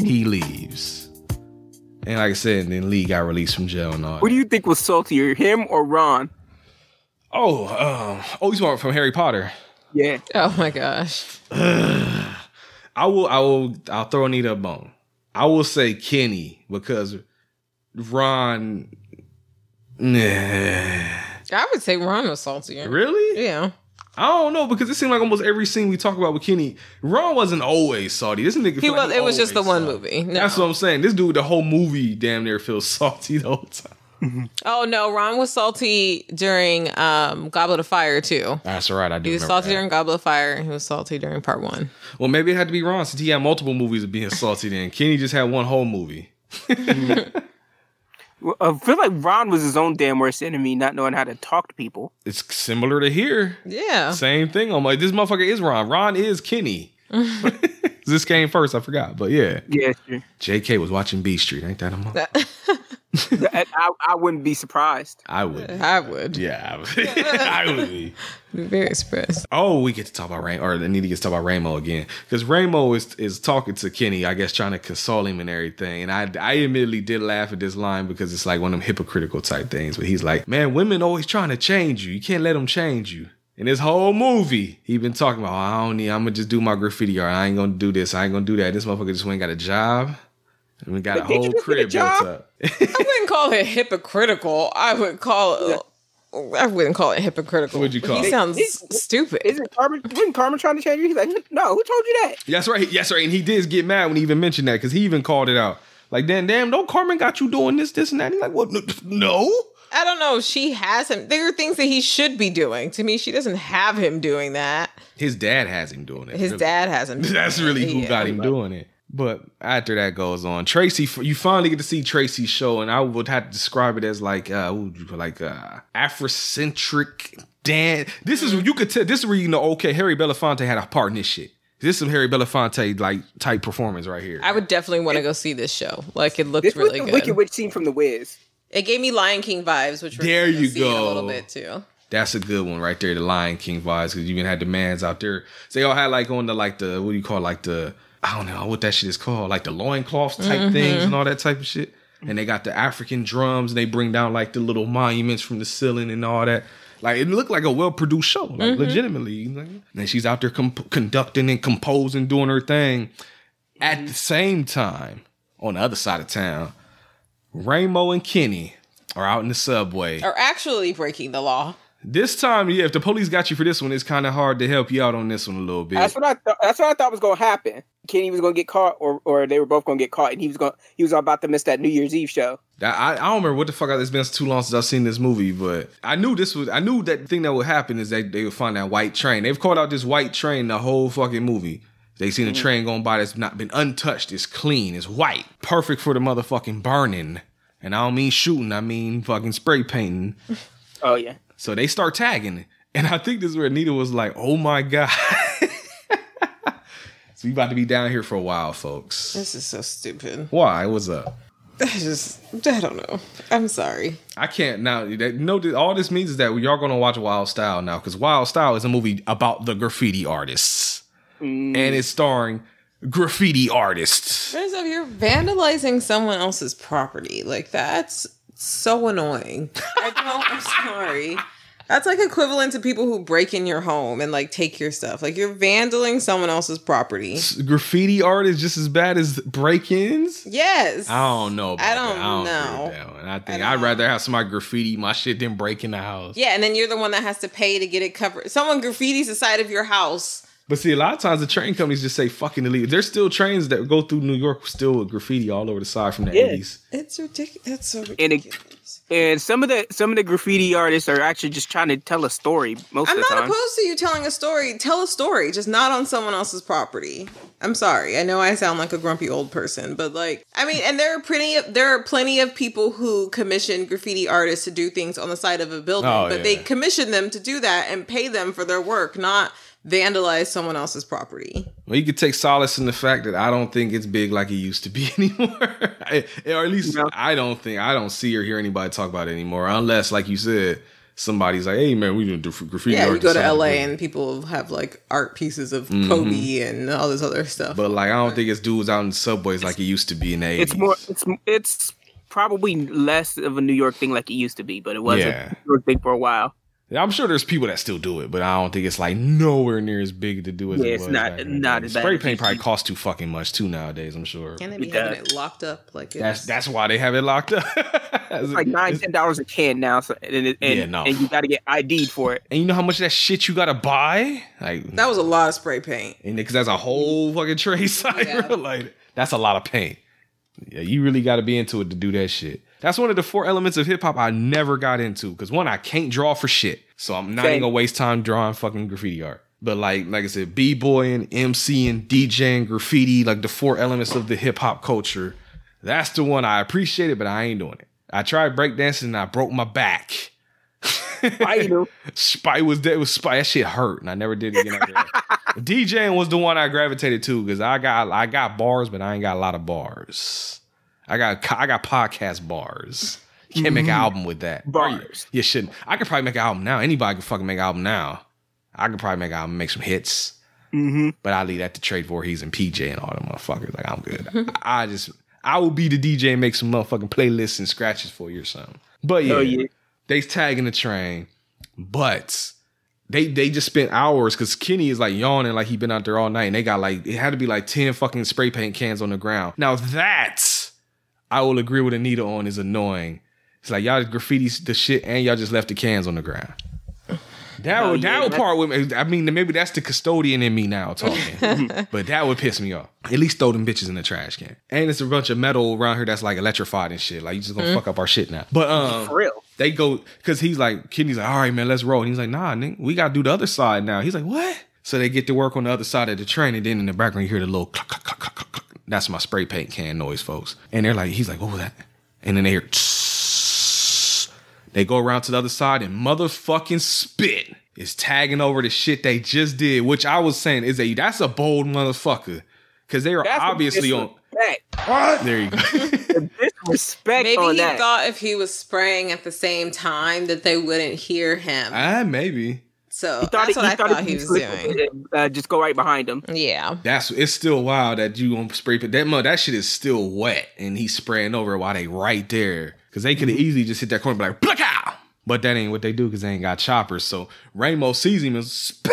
he leaves. And like I said, then Lee got released from jail and all. Who do you think was saltier, him or Ron? Oh, um, oh, he's one from Harry Potter. Yeah. Oh my gosh. I will, I will, I'll throw Anita a bone. I will say Kenny because Ron. Nah. I would say Ron was saltier. Really? Yeah. I don't know because it seemed like almost every scene we talk about with Kenny, Ron wasn't always salty. This nigga, He feel like was. It was just the one salty. movie. No. That's what I'm saying. This dude, the whole movie, damn near feels salty the whole time. Oh no, Ron was salty during um, Goblet of Fire too. That's right. I do. He was salty that. during Goblet of Fire. and He was salty during part one. Well, maybe it had to be Ron since he had multiple movies of being salty. Then Kenny just had one whole movie. Well, I feel like Ron was his own damn worst enemy, not knowing how to talk to people. It's similar to here. Yeah. Same thing. I'm like, this motherfucker is Ron. Ron is Kenny. this came first. I forgot, but yeah. Yeah, sure. J.K. was watching Beat Street. Ain't that a month? I, I, I wouldn't be surprised. I would. I would. Yeah, I would. I would be. Be very surprised. Oh, we get to talk about Rain, or I need to get to talk about Ramo again because Ramo is is talking to Kenny, I guess, trying to console him and everything. And I, I admittedly did laugh at this line because it's like one of them hypocritical type things. But he's like, "Man, women always trying to change you. You can't let them change you." In this whole movie, he been talking about, oh, "I don't need. I'm gonna just do my graffiti art. I ain't gonna do this. I ain't gonna do that." This motherfucker just went and got a job. And we got But a whole just a crib built up. I wouldn't call it hypocritical. I would call it I wouldn't call it hypocritical. What'd you call he it? sounds stupid. Isn't Carmen? Wasn't Carmen trying to change you? He's like, no, who told you that? That's right. That's right. And he did get mad when he even mentioned that because he even called it out. Like, damn, damn, don't Carmen got you doing this, this, and that. He's like, what? No. I don't know. She has him. There are things that he should be doing. To me, she doesn't have him doing that. His dad has him doing it. His really. dad has him. doing That's it. really who Yeah. got him doing it. But after that goes on, Tracy, you finally get to see Tracy's show, and I would have to describe it as like, uh, what would you put, like uh, Afrocentric dance. This is you could tell. This is where you know, okay, Harry Belafonte had a part in this shit. This is some Harry Belafonte like type performance right here. I would definitely want to go see this show. Like it looked This was really the good. Wicked Witch scene from The Wiz. It gave me Lion King vibes, which we're There you see in a little bit too. That's a good one right there, the Lion King vibes, because you even had the mans out there. So they all had like on the like the what do you call it, like the I don't know what that shit is called, like the loincloths type Mhm. things and all that type of shit. And they got the African drums and they bring down like the little monuments from the ceiling and all that. Like it looked like a well produced show, like Mhm. legitimately. And she's out there comp- conducting and composing, doing her thing. At the same time, on the other side of town, Ramo and Kenny are out in the subway. Are actually breaking the law. This time, yeah, if the police got you for this one, it's kind of hard to help you out on this one a little bit. That's what I thought. That's what I thought was going to happen. Kenny was going to get caught, or or they were both going to get caught, and he was going. He was about to miss that New Year's Eve show. I, I don't remember what the fuck. It's been too long since I've seen this movie, but I knew this was. I knew that the thing that would happen is that they would find that white train. They've called out this white train the whole fucking movie. They seen a Mhm. train going by that's not been untouched. It's clean. It's white. Perfect for the motherfucking burning. And I don't mean shooting. I mean fucking spray painting. Oh yeah. So they start tagging. And I think this is where Anita was like, oh my God. so we about to be down here for a while, folks. This is so stupid. Why? What's up? I just I don't know. I'm sorry. I can't now. That, no, all this means is that we are going to watch Wild Style now because Wild Style is a movie about the graffiti artists, mm. and it's starring graffiti artists. First off, you're vandalizing someone else's property. Like that's so annoying. I don't. I'm sorry. That's like equivalent to people who break in your home and like take your stuff. Like you're vandaling someone else's property. Graffiti art is just as bad as break-ins. Yes. I don't know. About I don't that. I don't know. that one. I think I'd rather have somebody graffiti my shit than break in the house. Yeah, and then you're the one that has to pay to get it covered. Someone graffitis the side of your house. But see, a lot of times the train companies just say fucking illegal. There's still trains that go through New York still with graffiti all over the side from the Yeah. 80s. It's ridiculous. That's so And it, and some of the some of the graffiti artists are actually just trying to tell a story most I'm of the not time. opposed to you telling a story. Tell a story, just not on someone else's property. I'm sorry. I know I sound like a grumpy old person, but like, I mean, and there are plenty of there are plenty of people who commission graffiti artists to do things on the side of a building, Oh, but they commission them to do that and pay them for their work, not vandalize someone else's property. Well, you could take solace in the fact that I don't think it's big like it used to be anymore. I- or at least I don't think I don't see or hear anybody talk about it anymore, unless, like you said, somebody's like, "Hey, man, we doing do graffiti." yeah, art you go to design." LA and people have like art pieces of Mhm. Kobe and all this other stuff. But like, I don't think it's dudes out in the subways like it used to be in the 80s. It's more. It's it's probably less of a New York thing like it used to be, but it was Yeah. a New York thing for a while. Yeah, I'm sure there's people that still do it, but I don't think it's like nowhere near as big to do as Yeah, it it's was. not- back in not as bad Spray as paint probably costs too fucking much too nowadays. I'm sure. and they be It having it locked up like That's it's that's why they have it locked up. It's like nine, ten dollars a can now, so, and and, Yeah, no. and you got to get ID'd for it. And you know how much of that shit you gotta buy? Like, that was a lot of spray paint. and because that's a whole fucking tray side, bro. like that's a lot of paint. Yeah, you really got to be into it to do that shit. That's one of the four elements of hip hop I never got into because one, I can't draw for shit, so I'm not even gonna waste time drawing fucking graffiti art. But like, like I said, b boying, MCing, DJing, graffiti, like the four elements of the hip hop culture. That's the one I appreciate it, but I ain't doing it. I tried breakdancing and I broke my back. Spite was that was Spite. That shit hurt, and I never did it again. DJing was the one I gravitated to because I got I got bars, but I ain't got a lot of bars. I got I got podcast bars. You can't make an Mhm. album with that. Bars. You shouldn't. I could probably make an album now. Anybody can fucking make an album now. I could probably make an album, make some hits. Mm-hmm. But I leave that to Trade Voorhees and PJ and all them motherfuckers. Like I'm good. I just I will be the DJ and make some motherfucking playlists and scratches for you or something. But yeah, Oh, yeah. they tagging the train, but they they just spent hours because Kenny is like yawning like he been out there all night, and they got like it had to be like ten fucking spray paint cans on the ground. Now that I will agree with Anita on is annoying. It's like y'all graffiti the shit and y'all just left the cans on the ground. That Oh, would yeah, that would part with me. I mean, maybe that's the custodian in me now talking, but that would piss me off. At least throw them bitches in the trash can. And it's a bunch of metal around here that's like electrified and shit. Like you just gonna Mhm. fuck up our shit now. But um, For real. they go because he's like, Kenny's like, all right, man, let's roll. And he's like, nah, nigga, we gotta do the other side now. He's like, what? So they get to work on the other side of the train, and then in the background you hear the little cluck, cluck, cluck, cluck, cluck. That's my spray paint can noise, folks. And they're like, he's like, what was that? And then they hear. tss. They go around to the other side, and motherfucking spit is tagging over the shit they just did, which I was saying is a that's a bold motherfucker because they are That's some obviously on. disrespect. There you go. Disrespect Maybe on he that. thought if he was spraying at the same time that they wouldn't hear him. ah, maybe. So He thought that's he- what he I thought thought he was doing. it, Uh, just go right behind him. Yeah. That's it's still wild that you gonna spray paint that mud. That shit is still wet, and he's spraying over it while they right there because they could have easily just hit that corner and be like, "Pluck out!" But that ain't what they do because they ain't got choppers. So Rainbow sees him and spit,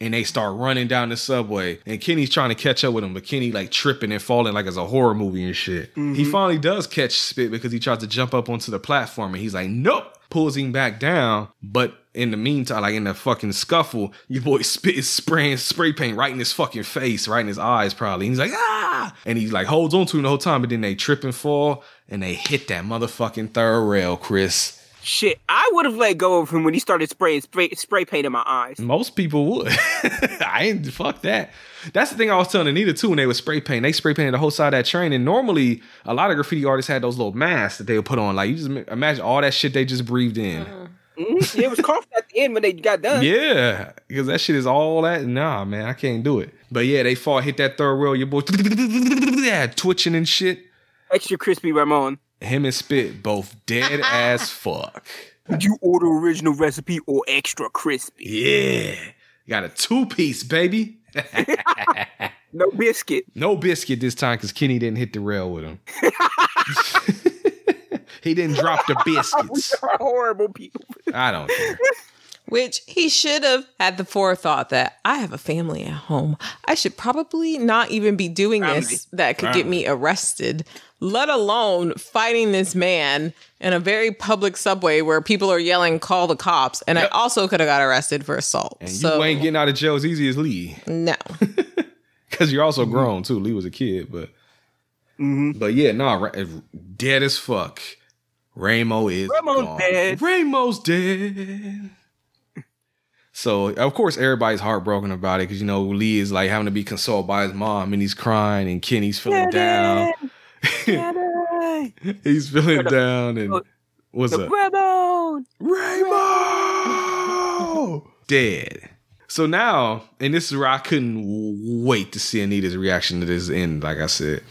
and they start running down the subway. And Kenny's trying to catch up with him, but Kenny like tripping and falling like it's a horror movie and shit. He finally does catch Spit because he tries to jump up onto the platform, and he's like, "Nope." Pulls him back down, but in the meantime, like in the fucking scuffle, your boy Spit is spraying spray paint right in his fucking face, right in his eyes, probably. And he's like, ah! And he like holds on to him the whole time, but then they trip and fall, and they hit that motherfucking third rail, Chris. Shit, I would have let go of him when he started spraying spray, spray paint in my eyes. Most people would. I ain't fuck that. That's the thing I was telling Anita too when they would spray paint. They spray painted the whole side of that train. And normally a lot of graffiti artists had those little masks that they would put on. Like you just imagine all that shit they just breathed in. Mhm. It was coughed at the end when they got done. Yeah, because that shit is all that. Nah, man, I can't do it. But yeah, they fall, hit that third rail. Your boy yeah, twitching and shit. Extra crispy Ramon. Him and Spit both dead as fuck. Did you order original recipe or extra crispy? Yeah, got a two piece, baby. No biscuit. No biscuit this time because Kenny didn't hit the rail with him. he didn't drop the biscuits. We are horrible people. I don't care. Which he should have had the forethought that I have a family at home. I should probably not even be doing this that could get me arrested, let alone fighting this man in a very public subway where people are yelling, call the cops. And I also could have got arrested for assault. And so, you ain't getting out of jail as easy as Lee. no. Because you're also grown too. Lee was a kid, but mm-hmm. but yeah, no, nah, eh, dead as fuck. Ramo is Ramo's gone. dead. Ramo's dead. So of course everybody's heartbroken about it because you know Lee is like having to be consoled by his mom and he's crying and Kenny's feeling down. he's feeling down and oh. what's The up? Ramon. Ramo dead. So now, and this is where I couldn't wait to see Anita's reaction to this end. Like I said,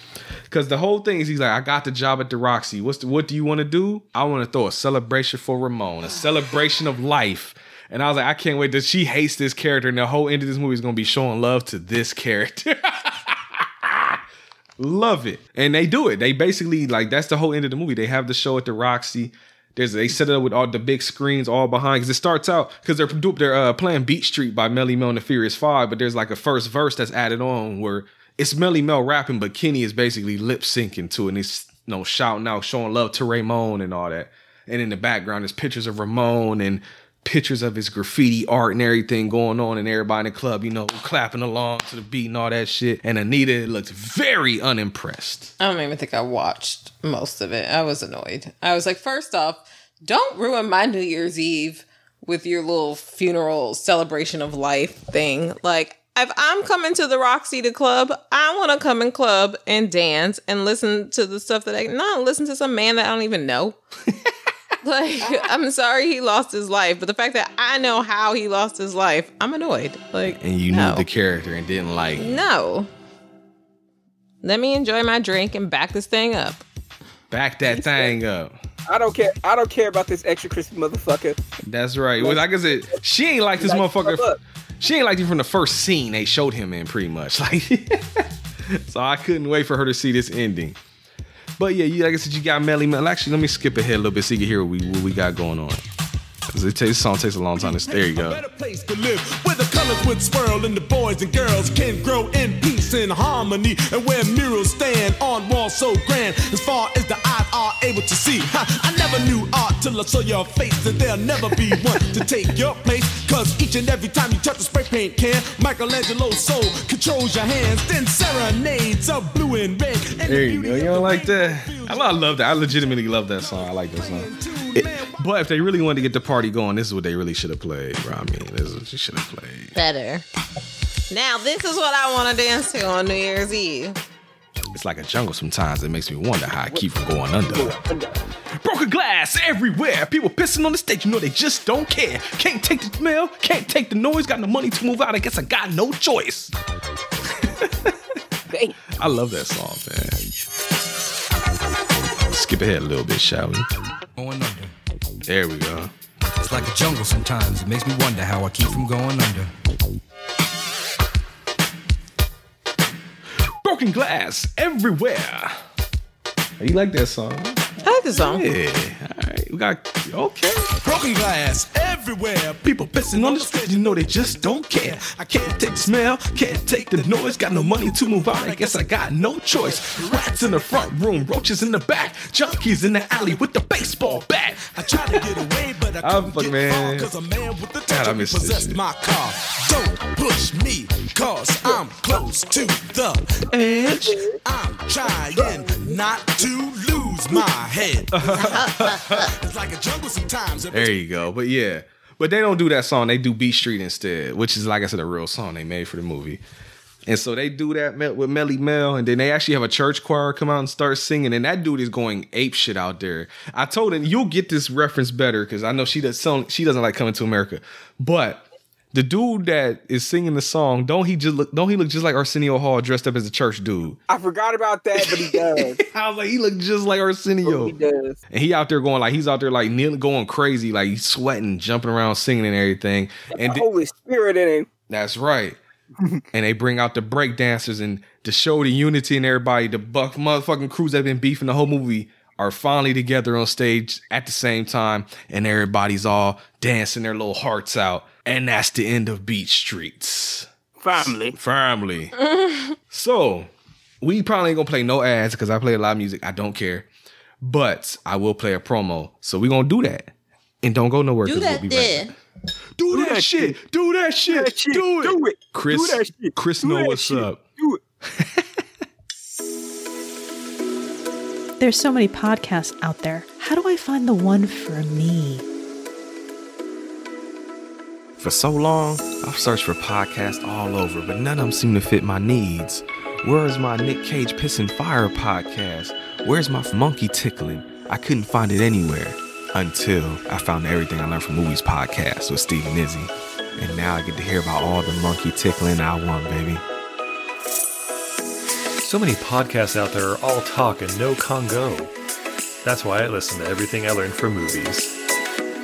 because the whole thing is he's like, I got the job at the Roxy. What's the, what do you want to do? I want to throw a celebration for Ramon, a celebration of life. And I was like, I can't wait that she hates this character, and the whole end of this movie is gonna be showing love to this character. Love it. And they do it. They basically like that's the whole end of the movie. They have the show at the Roxy. There's they set it up with all the big screens all behind because it starts out because they're they're uh, playing Beat Street by Melle Mel and the Furious Five, but there's like a first verse that's added on where it's Melle Mel rapping, but Kenny is basically lip syncing to it and he's you know shouting out, showing love to Ramon and all that. And in the background, there's pictures of Ramon and pictures of his graffiti art and everything going on, and everybody in the club, you know, clapping along to the beat and all that shit. And Anita looked very unimpressed. I don't even think I watched most of it. I was annoyed. I was like, first off, don't ruin my New Year's Eve with your little funeral celebration of life thing. Like, if I'm coming to the Roxy to club, I want to come in club and dance and listen to the stuff that I not listen to some man that I don't even know. like, I'm sorry he lost his life, but the fact that I know how he lost his life, I'm annoyed. Like, And you no. knew the character and didn't like. No. Let me enjoy my drink and back this thing up. Back that thing up. I don't care. I don't care about this extra crispy motherfucker. That's right. Well, like I said, she ain't like this Like, motherfucker. She ain't like you from the first scene they showed him in, pretty much. Like, so I couldn't wait for her to see this ending. But yeah, you like I said, you got Melle Mel. Actually, let me skip ahead a little bit so you can hear what we what we got going on. 'Cause it takes, this song takes a long time. To, there you go. place to live where the colors would swirl and the boys and girls can grow in peace and harmony and where murals stand on walls so grand as far as the are able to see. Ha, I never knew art till I saw your face, and there'll never be one to take your place. Cause each and every time you touch a spray paint can, Michelangelo's soul controls your hands. Then serenades of blue and red. And There you go. You don't like that? I I love that. I legitimately love that song. I like that song. It- but if they really wanted to get the party going, this is what they really should have played, bro. I mean, this is what you should have played. Better. Now, this is what I want to dance to on New Year's Eve. It's like a jungle sometimes. It makes me wonder how I keep from going under. Broken glass everywhere. People pissing on the stage. You know they just don't care. Can't take the smell. Can't take the noise. Got no money to move out. I guess I got no choice. I love that song, man. Skip ahead a little bit, shall we? Going under. There we go. It's like a jungle sometimes. It makes me wonder how I keep from going under. Broken glass everywhere. You like that song? I like the song. Yeah. We got okay. Broken glass everywhere. People pissing on the stage, you know they just don't care. I can't take the smell, can't take the noise. Got no money to move out, I guess I got no choice. Rats in the front room, roaches in the back, junkies in the alley with the baseball bat. I tried to get away, but I ah, I'm fucking man. Cause a man with the God, I miss this possessed my car. Don't push me, cause I'm close to the edge. I'm trying not to lose my head. it's like a jungle sometimes. There you go. But yeah. But they don't do that song. They do Beat Street instead, which is like I said, a real song they made for the movie. And so they do that with Melle Mel, and then they actually have a church choir come out and start singing, and that dude is going ape shit out there. I told him you'll get this reference better because I know she does she doesn't like coming to America, but the dude that is singing the song don't he just look don't he look just like Arsenio Hall dressed up as a church dude? I forgot about that, but he does. I was like, he looked just like Arsenio. he does. And he out there going like he's out there like kneeling, going crazy, like he's sweating, jumping around, singing and everything. And The Holy Spirit in him. that's right. and they bring out the break dancers and to show the unity and everybody. The buck motherfucking crews that have been beefing the whole movie are finally together on stage at the same time, and everybody's all dancing their little hearts out. And that's the end of Beach Streets. Family. Family. so we probably ain't gonna play no ads because I play a lot of music. I don't care. But I will play a promo. So we gonna do that. And don't go nowhere. Do 'cause that we'll be right there. back. Do, that, shit. Do that shit. Do it. Do it. Chris, Do that shit. Chris Do know that what's shit. up. Do it. There's so many podcasts out there. How do I find the one for me? For so long, I've searched for podcasts all over, but none of them seem to fit my needs. Where is my Nick Cage Piss and Fire podcast? Where's my monkey tickling? I couldn't find it anywhere until I found Everything I Learned from Movies podcast with Steve and Izzy. And now I get to hear about all the monkey tickling I want, baby. So many podcasts out there are all talk and no Congo. That's why I listen to everything I learned from movies.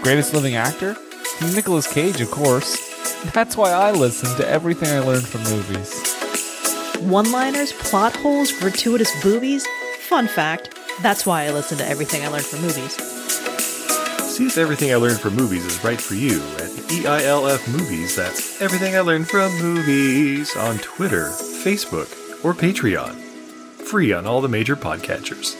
Greatest living actor? Nicolas Cage, of course. That's why I listen to everything I learned from movies. One liners, plot holes, gratuitous boobies? Fun fact that's why I listen to everything I learned from movies. See if everything I learned from movies is right for you at E EILF Movies. That's everything I learned from movies on Twitter, Facebook, or Patreon. Free on all the major podcatchers.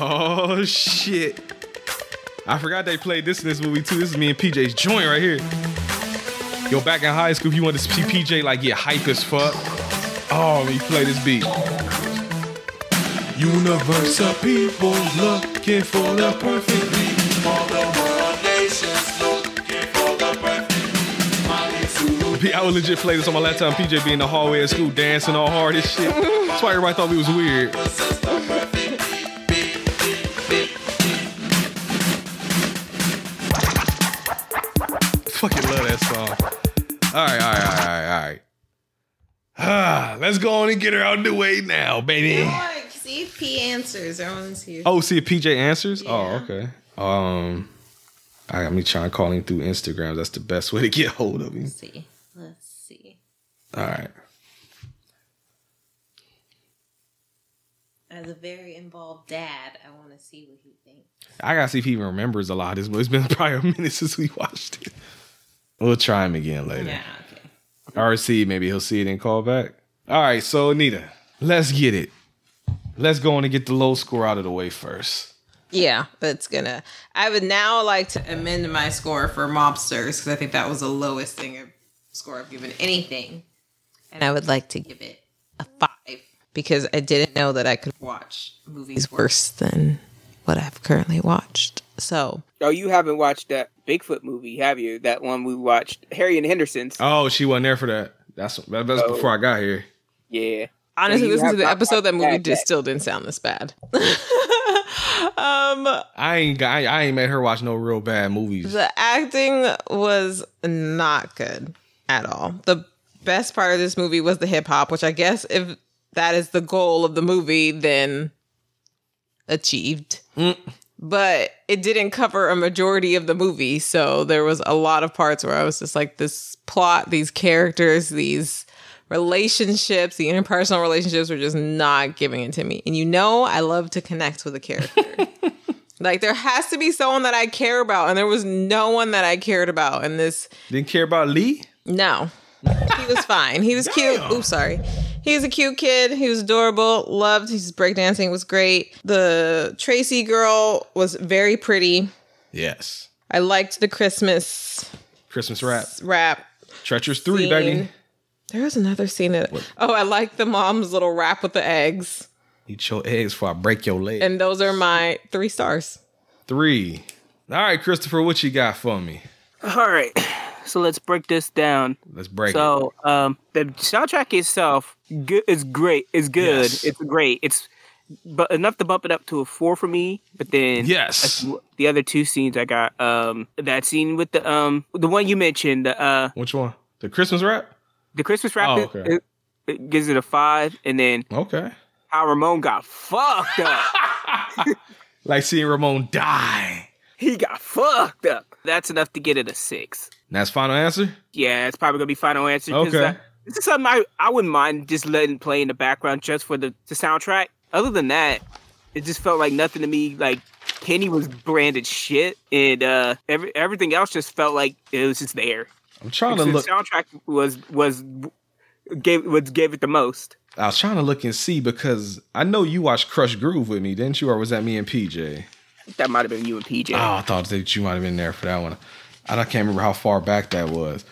Oh shit. I forgot they played this in this movie too. This is me and PJ's joint right here. Yo, back in high school, if you wanted to see PJ like get hype as fuck. Oh, me play this beat. Universe of people looking for the perfect beat. All the world nations looking for the perfect I would legit play this on my laptop. PJ be in the hallway at school dancing all hard as shit. That's why everybody thought we was weird. Ah, let's go on and get her out of the way now, baby. Like, see if P answers. I want to see. Oh, see if PJ answers. Oh, okay. Um, all right, let me trying and call him through Instagram. That's the best way to get hold of him. Let's see. Let's see. All right. As a very involved dad, I want to see what he thinks. I gotta see if he even remembers a lot of this, but it's been probably a minute since we watched it. We'll try him again later. Yeah. RC, maybe he'll see it and call back. All right, so Anita, let's get it. let's go on and get the low score out of the way first. Yeah, that's gonna. I would now like to amend my score for mobsters because I think that was the lowest thing of score I've given anything, and I would like to give it a five because I didn't know that I could watch movies worse than what I've currently watched. So Oh, you haven't watched that Bigfoot movie, have you? That one we watched, Harry and Henderson's. Oh, she wasn't there for that. That's that- that's Oh. before I got here. Yeah. honestly, So you listen to the episode. That movie that just still didn't sound this bad. um, I ain't I, I ain't made her watch no real bad movies. The acting was not good at all. The best part of this movie was the hip hop, which I guess if that is the goal of the movie, then achieved. But it didn't cover a majority of the movie, so there was a lot of parts where I was just like, this plot, these characters, these relationships, the interpersonal relationships were just not giving it to me. And you know, I love to connect with a character. Like there has to be someone that I care about, and there was no one that I cared about in this. Didn't care about Lee. No, he was fine. He was cute. Oops, sorry. He was a cute kid. He was adorable. Loved his breakdancing was great. The Tracy girl was very pretty. Yes. I liked the Christmas Christmas rap. rap. Treacherous three, scene. baby. There was another scene that. Oh, I like the mom's little rap with the eggs, Eat your eggs before I break your leg. and those are my three stars. Three. All right, Christopher, what you got for me? All right. So let's break this down. Let's break so, um, the soundtrack itself good, is great. It's good. Yes. It's great. It's but enough to bump it up to a four for me. But then, Yes. the other two scenes I got, um, that scene with the um, the one you mentioned, the uh, Which one? The Christmas rap? the Christmas rap, Oh, okay. it, it gives it a five, and then Okay. how Ramon got fucked up. Like seeing Ramon die. he got fucked up. That's enough to get it a six. That's final answer? Yeah, it's probably gonna be final answer. Okay. uh, this is something I, I wouldn't mind just letting play in the background just for the, the soundtrack. Other than that, it just felt like nothing to me. Like Kenny was branded shit, and uh, every everything else just felt like it was just there. I'm trying to look. the soundtrack was was gave was gave it the most. I was trying to look and see because I know you watched Krush Groove with me, didn't you? Or was that me and PJ? That might have been you and PJ. Oh, I thought that you might have been there for that one. I can't remember how far back that was.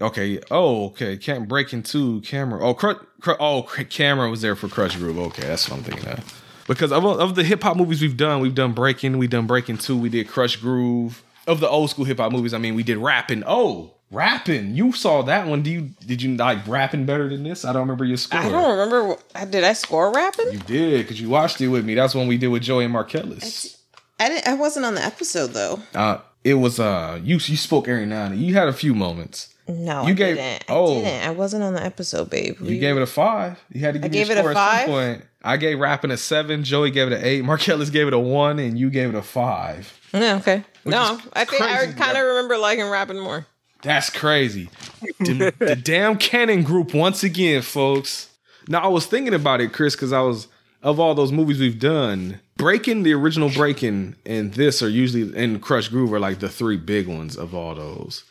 Okay. Oh, okay. Can't break into camera. Oh, Cru- Cru- oh, Cr- camera was there for Krush Groove. Okay, that's what I'm thinking of. Because of, of the hip hop movies we've done, we've done Breaking, we've done Breaking Two, we did Krush Groove. Of the old school hip hop movies, I mean, we did rapping. Oh, rapping! You saw that one? Do you did you like rapping better than this? I don't remember your score. I don't remember. Did I score rapping? You did because you watched it with me. That's one we did with Joey and Marcellus. I didn't. I wasn't on the episode though. Uh, it was uh, you you spoke every now and then. You had a few moments. No, You I gave- didn't. oh. I didn't. I wasn't on the episode, babe. You gave it a five. You had to give I me gave a it a score at five? some point. I gave rapping a seven. Joey gave it an eight. Marcellus gave it a one, and you gave it a five. Yeah, okay. Which no, I think I kind of remember liking rapping more. That's crazy. the, the damn Cannon group once again, folks. Now I was thinking about it, Chris, because I was of all those movies we've done, Breaking, the original Breaking, and this are usually and Krush Groove are like the three big ones of all those.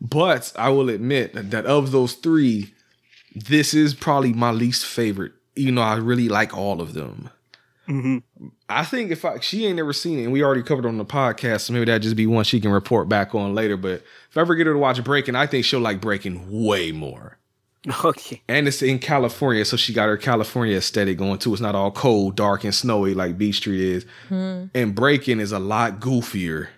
But I will admit that of those three, this is probably my least favorite. Even though I really like all of them. Mm-hmm. I think if I she ain't never seen it, and we already covered it on the podcast, so maybe that just be one she can report back on later. But if I ever get her to watch Breaking, I think she'll like Breaking way more. Okay. And it's in California, so she got her California aesthetic going too. It's not all cold, dark, and snowy like Beat Street is. Hmm. And Breaking is a lot goofier.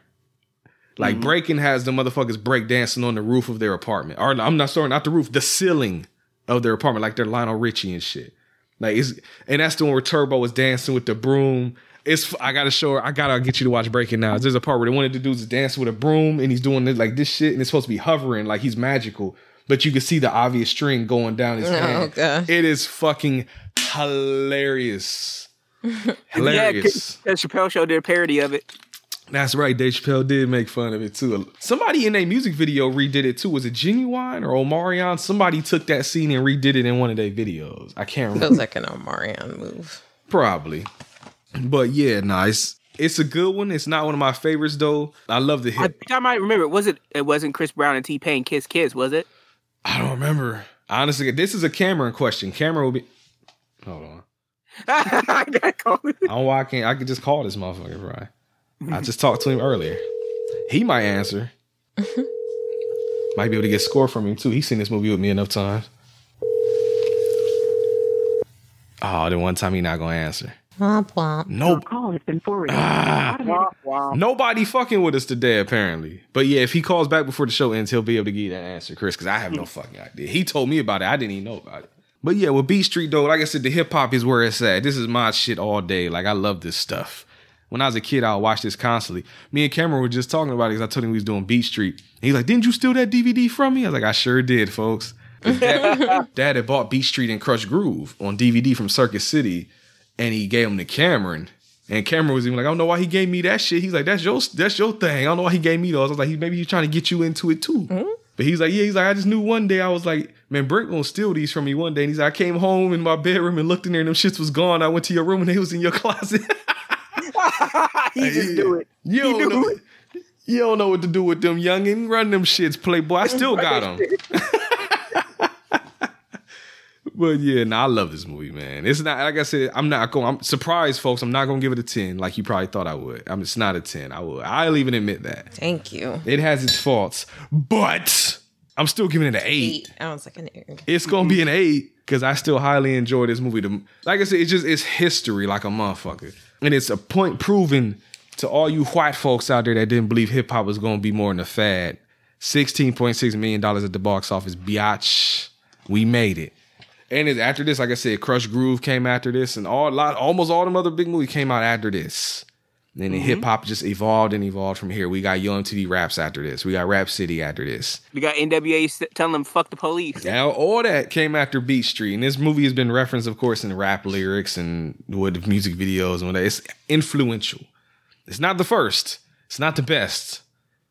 Like mm-hmm. Breaking has the motherfuckers break dancing on the roof of their apartment. Or I'm not sorry, not the roof, the ceiling of their apartment, like they're Lionel Richie and shit. Like it's and that's the one where Turbo was dancing with the broom. It's I gotta show her. I gotta get you to watch Breaking Now. There's a part where one of the dudes is dancing with a broom and he's doing this, like this shit, and it's supposed to be hovering, like he's magical. But you can see the obvious string going down his Oh, hand. gosh. It is fucking hilarious. Hilarious. Yeah, Chappelle Show did a parody of it. That's right. Dave Chappelle did make fun of it too. Somebody in a music video redid it too. Was it Ginuwine or Omarion? Somebody took that scene and redid it in one of their videos. I can't remember. Feels like an Omarion move. Probably. But yeah, nice. It's a good one. It's not one of my favorites though. I love the I hit. think I might remember. Was it? It wasn't Chris Brown and T Pain Kiss Kiss, was it? I don't remember. Honestly, this is a Cameron question. Cameron will be. Hold on. I gotta call. I don't why I can't. I could just call this motherfucker, right? I just talked to him earlier. He might answer. might be able to get score from him too. He's seen this movie with me enough times. Oh, the one time he not gonna answer. Womp womp. Nope. Call has been forwarded. Ah. Nobody fucking with us today, apparently. But yeah, if he calls back before the show ends, he'll be able to give you that answer, Chris, because I have no fucking idea. He told me about it. I didn't even know about it. But yeah, with Beat Street though, like I said, the hip hop is where it's at. This is my shit all day. Like I love this stuff. When I was a kid, I would watch this constantly. Me and Cameron were just talking about it because I told him we was doing Beat Street. And he's like, "Didn't you steal that DVD from me?" I was like, "I sure did, folks." Dad, Dad had bought Beat Street and Krush Groove on DVD from Circuit City, and he gave them to Cameron. And Cameron was even like, "I don't know why he gave me that shit." He's like, "That's your that's your thing." I don't know why he gave me those. I was like, he, "Maybe he's trying to get you into it too." Mm-hmm. But he's like, "Yeah." He's like, "I just knew one day I was like, man, Brent gonna steal these from me one day." And he's like, "I came home in my bedroom and looked in there, and them shits was gone. I went to your room and they was in your closet." he just do it. You don't know. You don't know what to do with them youngin. Run them shits, Playboy. I still got them. But yeah, no, I love this movie, man. It's not like I said. I'm not going. I'm surprised, folks. I'm not going to give it a ten, like you probably thought I would. I'm. It's not a ten. I will. I'll even admit that. Thank you. It has its faults, but I'm still giving it an eight. I was like an eight. It's gonna be an eight because I still highly enjoy this movie. Like I said, it's just it's history like a motherfucker, and it's a point proven to all you white folks out there that didn't believe hip hop was gonna be more than a fad. Sixteen point six million dollars at the box office, biatch. We made it. And it's after this, like I said, Krush Groove came after this, and all lot almost all them other big movies came out after this. And then Mhm. hip hop just evolved and evolved from here. We got Young Raps after this. We got Rap City after this. We got NWA telling them fuck the police. Now, all that came after Beat Street, and this movie has been referenced, of course, in rap lyrics and with music videos and whatever. It's influential. It's not the first. It's not the best,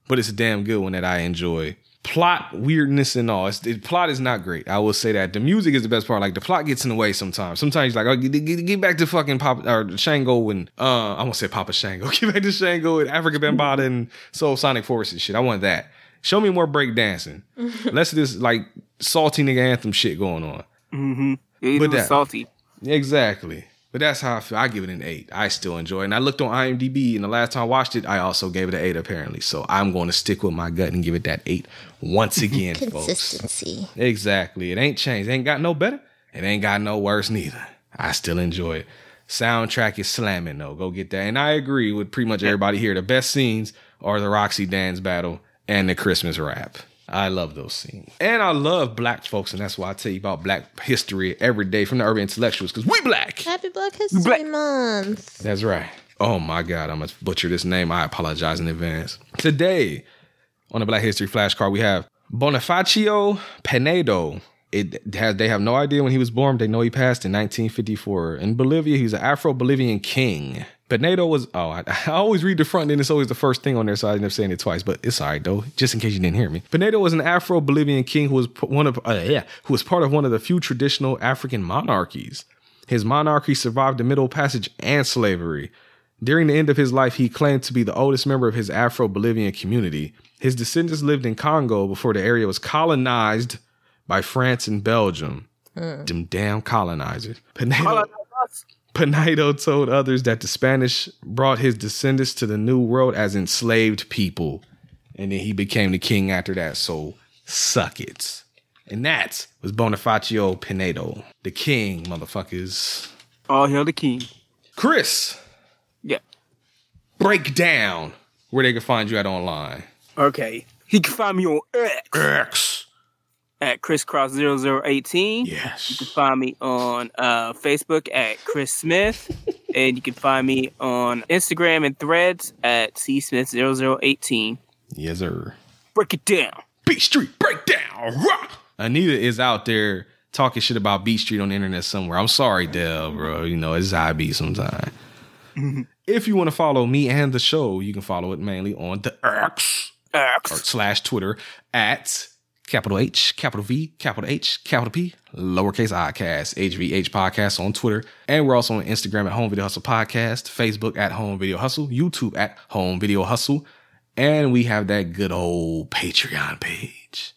but it's a damn good one that I enjoy. Plot weirdness and all. It's, the plot is not great. I will say that. The music is the best part. Like the plot gets in the way sometimes. Sometimes you're like, oh, get, get, get back to fucking Papa or Shango and uh, I'm gonna say Papa Shango. Get back to Shango and Afrika Bambaataa and Soulsonic Force and shit. I want that. Show me more break dancing. Less of this like salty nigga anthem shit going on. Mm-hmm. It But that- salty. Exactly. But that's how I feel. I give it an eight. I still enjoy it. And I looked on IMDb, and the last time I watched it, I also gave it an eight, apparently. So I'm going to stick with my gut and give it that eight once again, folks. Consistency. Exactly. It ain't changed. It ain't got no better. It ain't got no worse neither. I still enjoy it. Soundtrack is slamming though. Go get that. And I agree with pretty much everybody here. The best scenes are the Roxy Dance battle and the Christmas rap. I love those scenes. And I love black folks, and that's why I tell you about black history every day from the urban intellectuals, because we black. Happy Black History Month. That's right. Oh my God, I'm gonna butcher this name. I apologize in advance. Today, on the Black History flashcard, we have Bonifacio Pinedo. It has they have no idea when he was born. They know he passed in 1954 in Bolivia. He's an Afro-Bolivian king. Pinedo was oh I, I always read the front and it's always the first thing on there, so I end up saying it twice. But it's all right though, just in case you didn't hear me. Pinedo was an Afro-Bolivian king who was one of uh, yeah who was part of one of the few traditional African monarchies. His monarchy survived the Middle Passage and slavery. During the end of his life, he claimed to be the oldest member of his Afro Bolivian community. His descendants lived in Congo before the area was colonized by France and Belgium. Mm. Them damn colonizers. Pinedo, Pinedo told others that the Spanish brought his descendants to the New World as enslaved people. And then he became the king after that. So suck it. And that was Bonifacio Pinedo, the king, motherfuckers. All hail the king. Chris. Yeah. Break down where they can find you at online. Okay. He can find me on X. X. At ChrisCross0018. Yes. You can find me on uh, Facebook at Chris Smith. and you can find me on Instagram and threads at CSmith0018. Yes, sir. Break it down. Beat Street Breakdown. Rah! Anita is out there talking shit about Beat Street on the internet somewhere. I'm sorry, Dell, bro. You know, it's I be sometimes. if you want to follow me and the show, you can follow it mainly on the X, X. or slash Twitter at capital H, capital V, capital H, capital P, lowercase i cast, HVH podcast on Twitter. And we're also on Instagram at Home Video Hustle Podcast, Facebook at Home Video Hustle, YouTube at Home Video Hustle. And we have that good old Patreon page.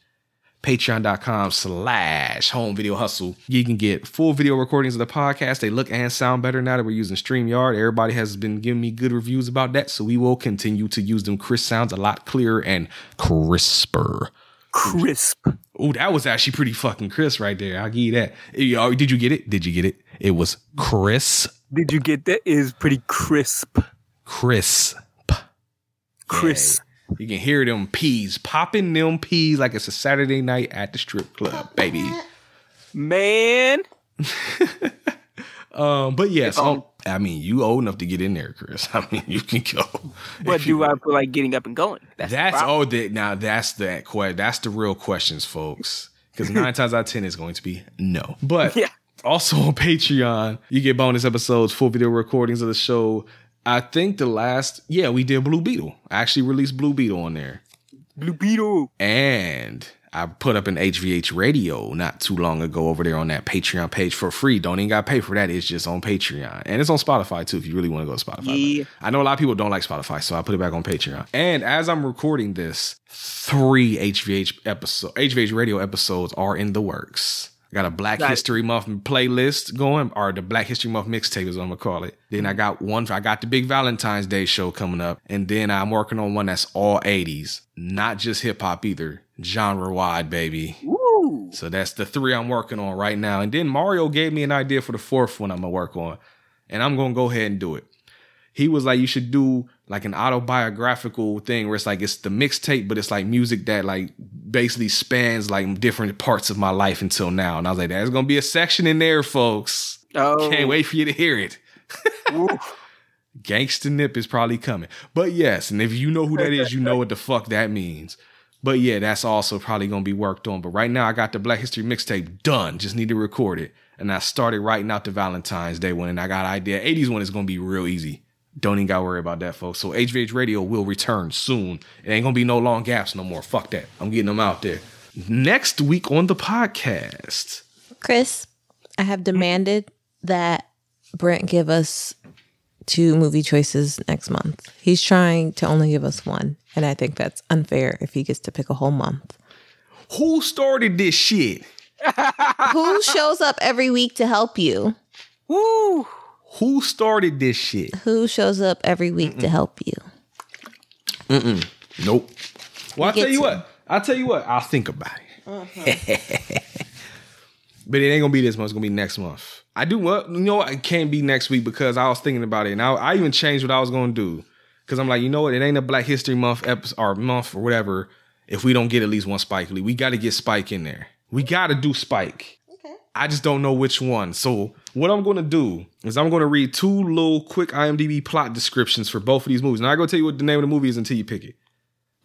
patreon.com slash home video hustle. You can get full video recordings of the podcast. They look and sound better now that we're using StreamYard. Everybody has been giving me good reviews about that, so we will continue to use them. Chris sounds a lot clearer and crisper. Crisp. Oh, that was actually pretty fucking crisp right there. I'll give you that. Yo, Did you get it? Did you get it? It was Chris. Did you get that? It is pretty crisp. Crisp. Crisp. You can hear them peas popping them peas like it's a Saturday night at the strip club, baby. Man. Um, but yes, um, I mean, you old enough to get in there, Chris. I mean, you can go. But do I feel like getting up and going? That's, That's oh, that now that's the que- that's the real questions, folks. Because nine times out of ten is going to be no. But also on Patreon, you get bonus episodes, full video recordings of the show. I think the last, yeah, we did Blue Beetle. I actually released Blue Beetle on there. Blue Beetle. And I put up an HVH radio not too long ago over there on that Patreon page for free. Don't even got to pay for that. It's just on Patreon. And it's on Spotify too if you really want to go to Spotify. Yeah. I know a lot of people don't like Spotify, so I put it back on Patreon. And as I'm recording this, three HVH episode HVH radio episodes are in the works. I got a Black Nice. History Month playlist going, or the Black History Month mixtape is what I'm gonna call it. Then I got one. I got the big Valentine's Day show coming up, and then I'm working on one that's all 80s, not just hip hop either, genre wide, baby. So that's the three I'm working on right now. And then Mario gave me an idea for the fourth one I'm gonna work on, and I'm gonna go ahead and do it. He was like, you should do like an autobiographical thing where it's like it's the mixtape, but it's like music that like basically spans like different parts of my life until now. And I was like, there's gonna be a section in there, folks. Oh. Can't wait for you to hear it. Gangsta Nip is probably coming. But yes, and if you know who that is, you know what the fuck that means. But yeah, that's also probably gonna be worked on. But right now I got the Black History mixtape done. Just need to record it. And I started writing out the Valentine's Day one, and I got an idea. 80s one is gonna be real easy. Don't even gotta worry about that, folks. So HVH Radio will return soon. It ain't gonna be no long gaps no more. Fuck that. I'm getting them out there. Next week on the podcast. Chris, I have demanded that Brent give us two movie choices next month. He's trying to only give us one, and I think that's unfair if he gets to pick a whole month. Who started this shit? Who shows up every week to help you? Woo! Who started this shit? Who shows up every week to help you? Mm-mm. Nope. Well, I'll tell you to. what. I'll tell you what. I'll think about it. Uh-huh. but it ain't gonna be this month. It's gonna be next month. I do what you know. what? It can't be next week because I was thinking about it, and I, I even changed what I was gonna do because I'm like, you know what? It ain't a Black History Month episode or month or whatever. If we don't get at least one Spike Lee, we got to get Spike in there. We got to do Spike. I just don't know which one. So what I'm to do is I'm to read two little quick IMDb plot descriptions for both of these movies. Now I'm going to tell you what the name of the movie is until you pick it.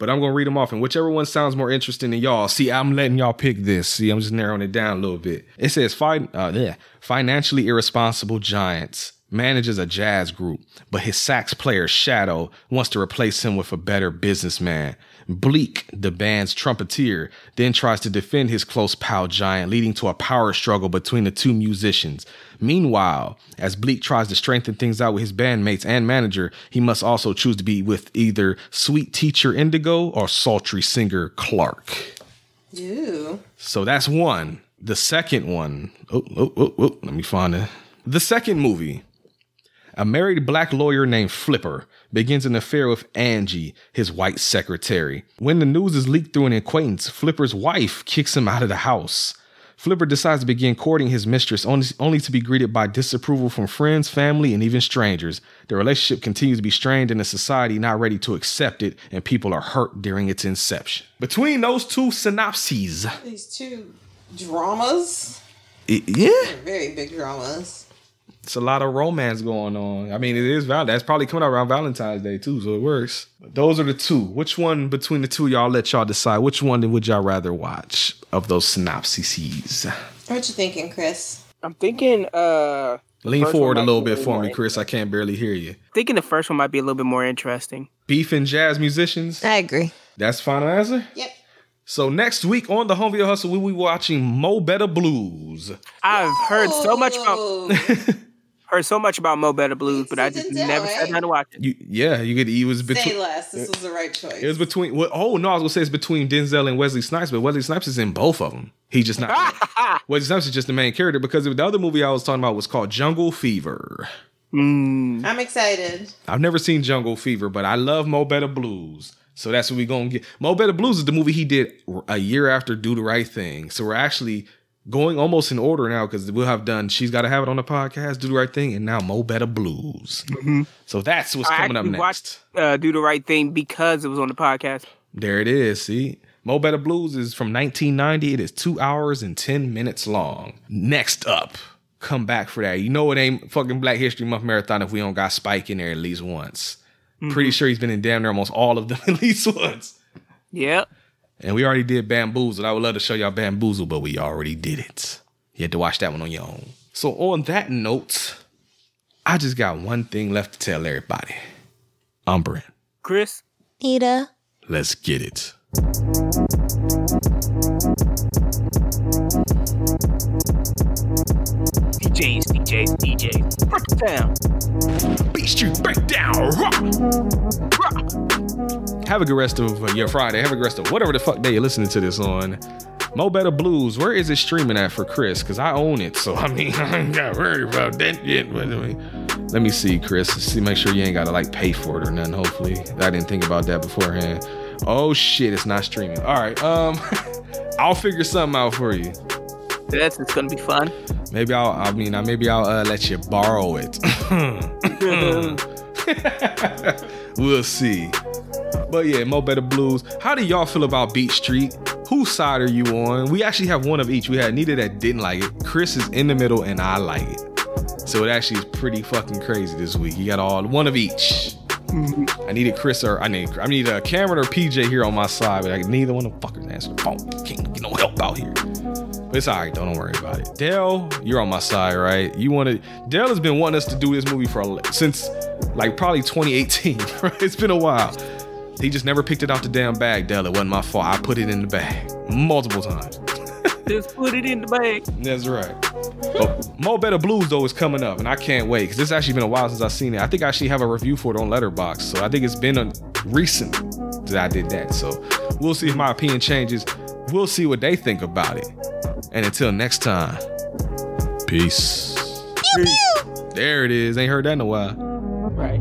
But I'm to read them off, and whichever one sounds more interesting than y'all. See, I'm letting y'all pick this. See, I'm just narrowing it down a little bit. It says, fin- uh, yeah, financially irresponsible giants manages a jazz group, but his sax player Shadow wants to replace him with a better businessman. Bleak, the band's trumpeter, then tries to defend his close pal Giant, leading to a power struggle between the two musicians. Meanwhile, as Bleak tries to strengthen things out with his bandmates and manager, he must also choose to be with either sweet teacher Indigo or sultry singer Clark. Ew. So that's one. The second one, oh, oh, oh, oh, let me find it. The second movie, a married black lawyer named Flipper begins an affair with Angie, his white secretary. When the news is leaked through an acquaintance, Flipper's wife kicks him out of the house. Flipper decides to begin courting his mistress only, only to be greeted by disapproval from friends, family, and even strangers. The relationship continues to be strained in a society not ready to accept it, and people are hurt during its inception. Between those two synopses, These two dramas. it- yeah, very big dramas. It's a lot of romance going on. I mean, it is val. That's probably coming out around Valentine's Day too, so it works. But those are the two. Which one between the two, y'all let y'all decide. Which one would y'all rather watch of those synopses? What you thinking, Chris? I'm thinking uh Lean forward a little bit for me, Chris. I can't barely hear you. thinking the first one might be a little bit more interesting. Beef and jazz musicians. I agree. That's final answer. Yep. So next week on the Home Video Hustle, we will be watching Mo Better Blues. I've heard so much about Heard so much about Mo Better Blues, but I just never sat down to watch it. You, yeah, you could. He was between. less. This was the right choice. It was between. Well, oh no, I was gonna say it's between Denzel and Wesley Snipes, but Wesley Snipes is in both of them. He just not. Wesley Snipes is just the main character because the other movie I was talking about was called Jungle Fever. Mm. I'm excited. I've never seen Jungle Fever, but I love Mo Better Blues. So that's what we're gonna get. Mo Better Blues is the movie he did a year after Do the Right Thing. So we're actually going almost in order now because we'll have done She's Gotta Have It on the podcast, Do the Right Thing, and now Mo Better Blues. So that's what's I coming up next. watched uh, Do the Right Thing because it was on the podcast. There it is. See, Mo Better Blues is from 1990. It is two hours and 10 minutes long. Next up, come back for that. You know it ain't fucking Black History Month marathon if we don't got Spike in there at least once. Pretty sure he's been in damn near almost all of them at least once. Yep. And we already did Bamboozle. I would love to show y'all Bamboozle, but we already did it. You had to watch that one on your own. So on that note, I just got one thing left to tell everybody. I'm Brent. Chris? Nita. Let's get it. DJs, DJs, DJs. Break it down. Beat Street Breakdown. Have a good rest of uh, your Friday. Have a good rest of whatever the fuck day you're listening to this on. Mo Better Blues. Where is it streaming at for Chris? Because I own it. So I mean, I ain't got to worry about that yet. But anyway, let me see, Chris. See, make sure you ain't got to like pay for it or nothing. Hopefully, I didn't think about that beforehand. Oh shit, it's not streaming. All right, um, I'll figure something out for you. That's it's gonna be fun. Maybe I'll. I mean, maybe I'll uh, let you borrow it. we'll see. But yeah, Mo Better Blues. How do y'all feel about Beat Street? Whose side are you on? We actually have one of each. We had Nita that didn't like it. Chris is in the middle, and I like it. So it actually is pretty fucking crazy this week. You got all one of each. Mm-hmm. I needed Chris or I need I need a Cameron or PJ here on my side, but I neither one of them fuckers answer the phone. Can't get no help out here. It's all right. Don't worry about it. Dale, you're on my side, right? You wanted Dale has been wanting us to do this movie for a, since like probably 2018. Right? It's been a while. He just never picked it out the damn bag, Dale. It wasn't my fault. I put it in the bag multiple times. Just put it in the bag. That's right. But Mo Better Blues though is coming up, and I can't wait because it's actually been a while since I've seen it. I think I actually have a review for it on Letterboxd, so I think it's been a recent that I did that. So we'll see if my opinion changes. We'll see what they think about it. And until next time, peace. There it is. Ain't heard that in a while. Right.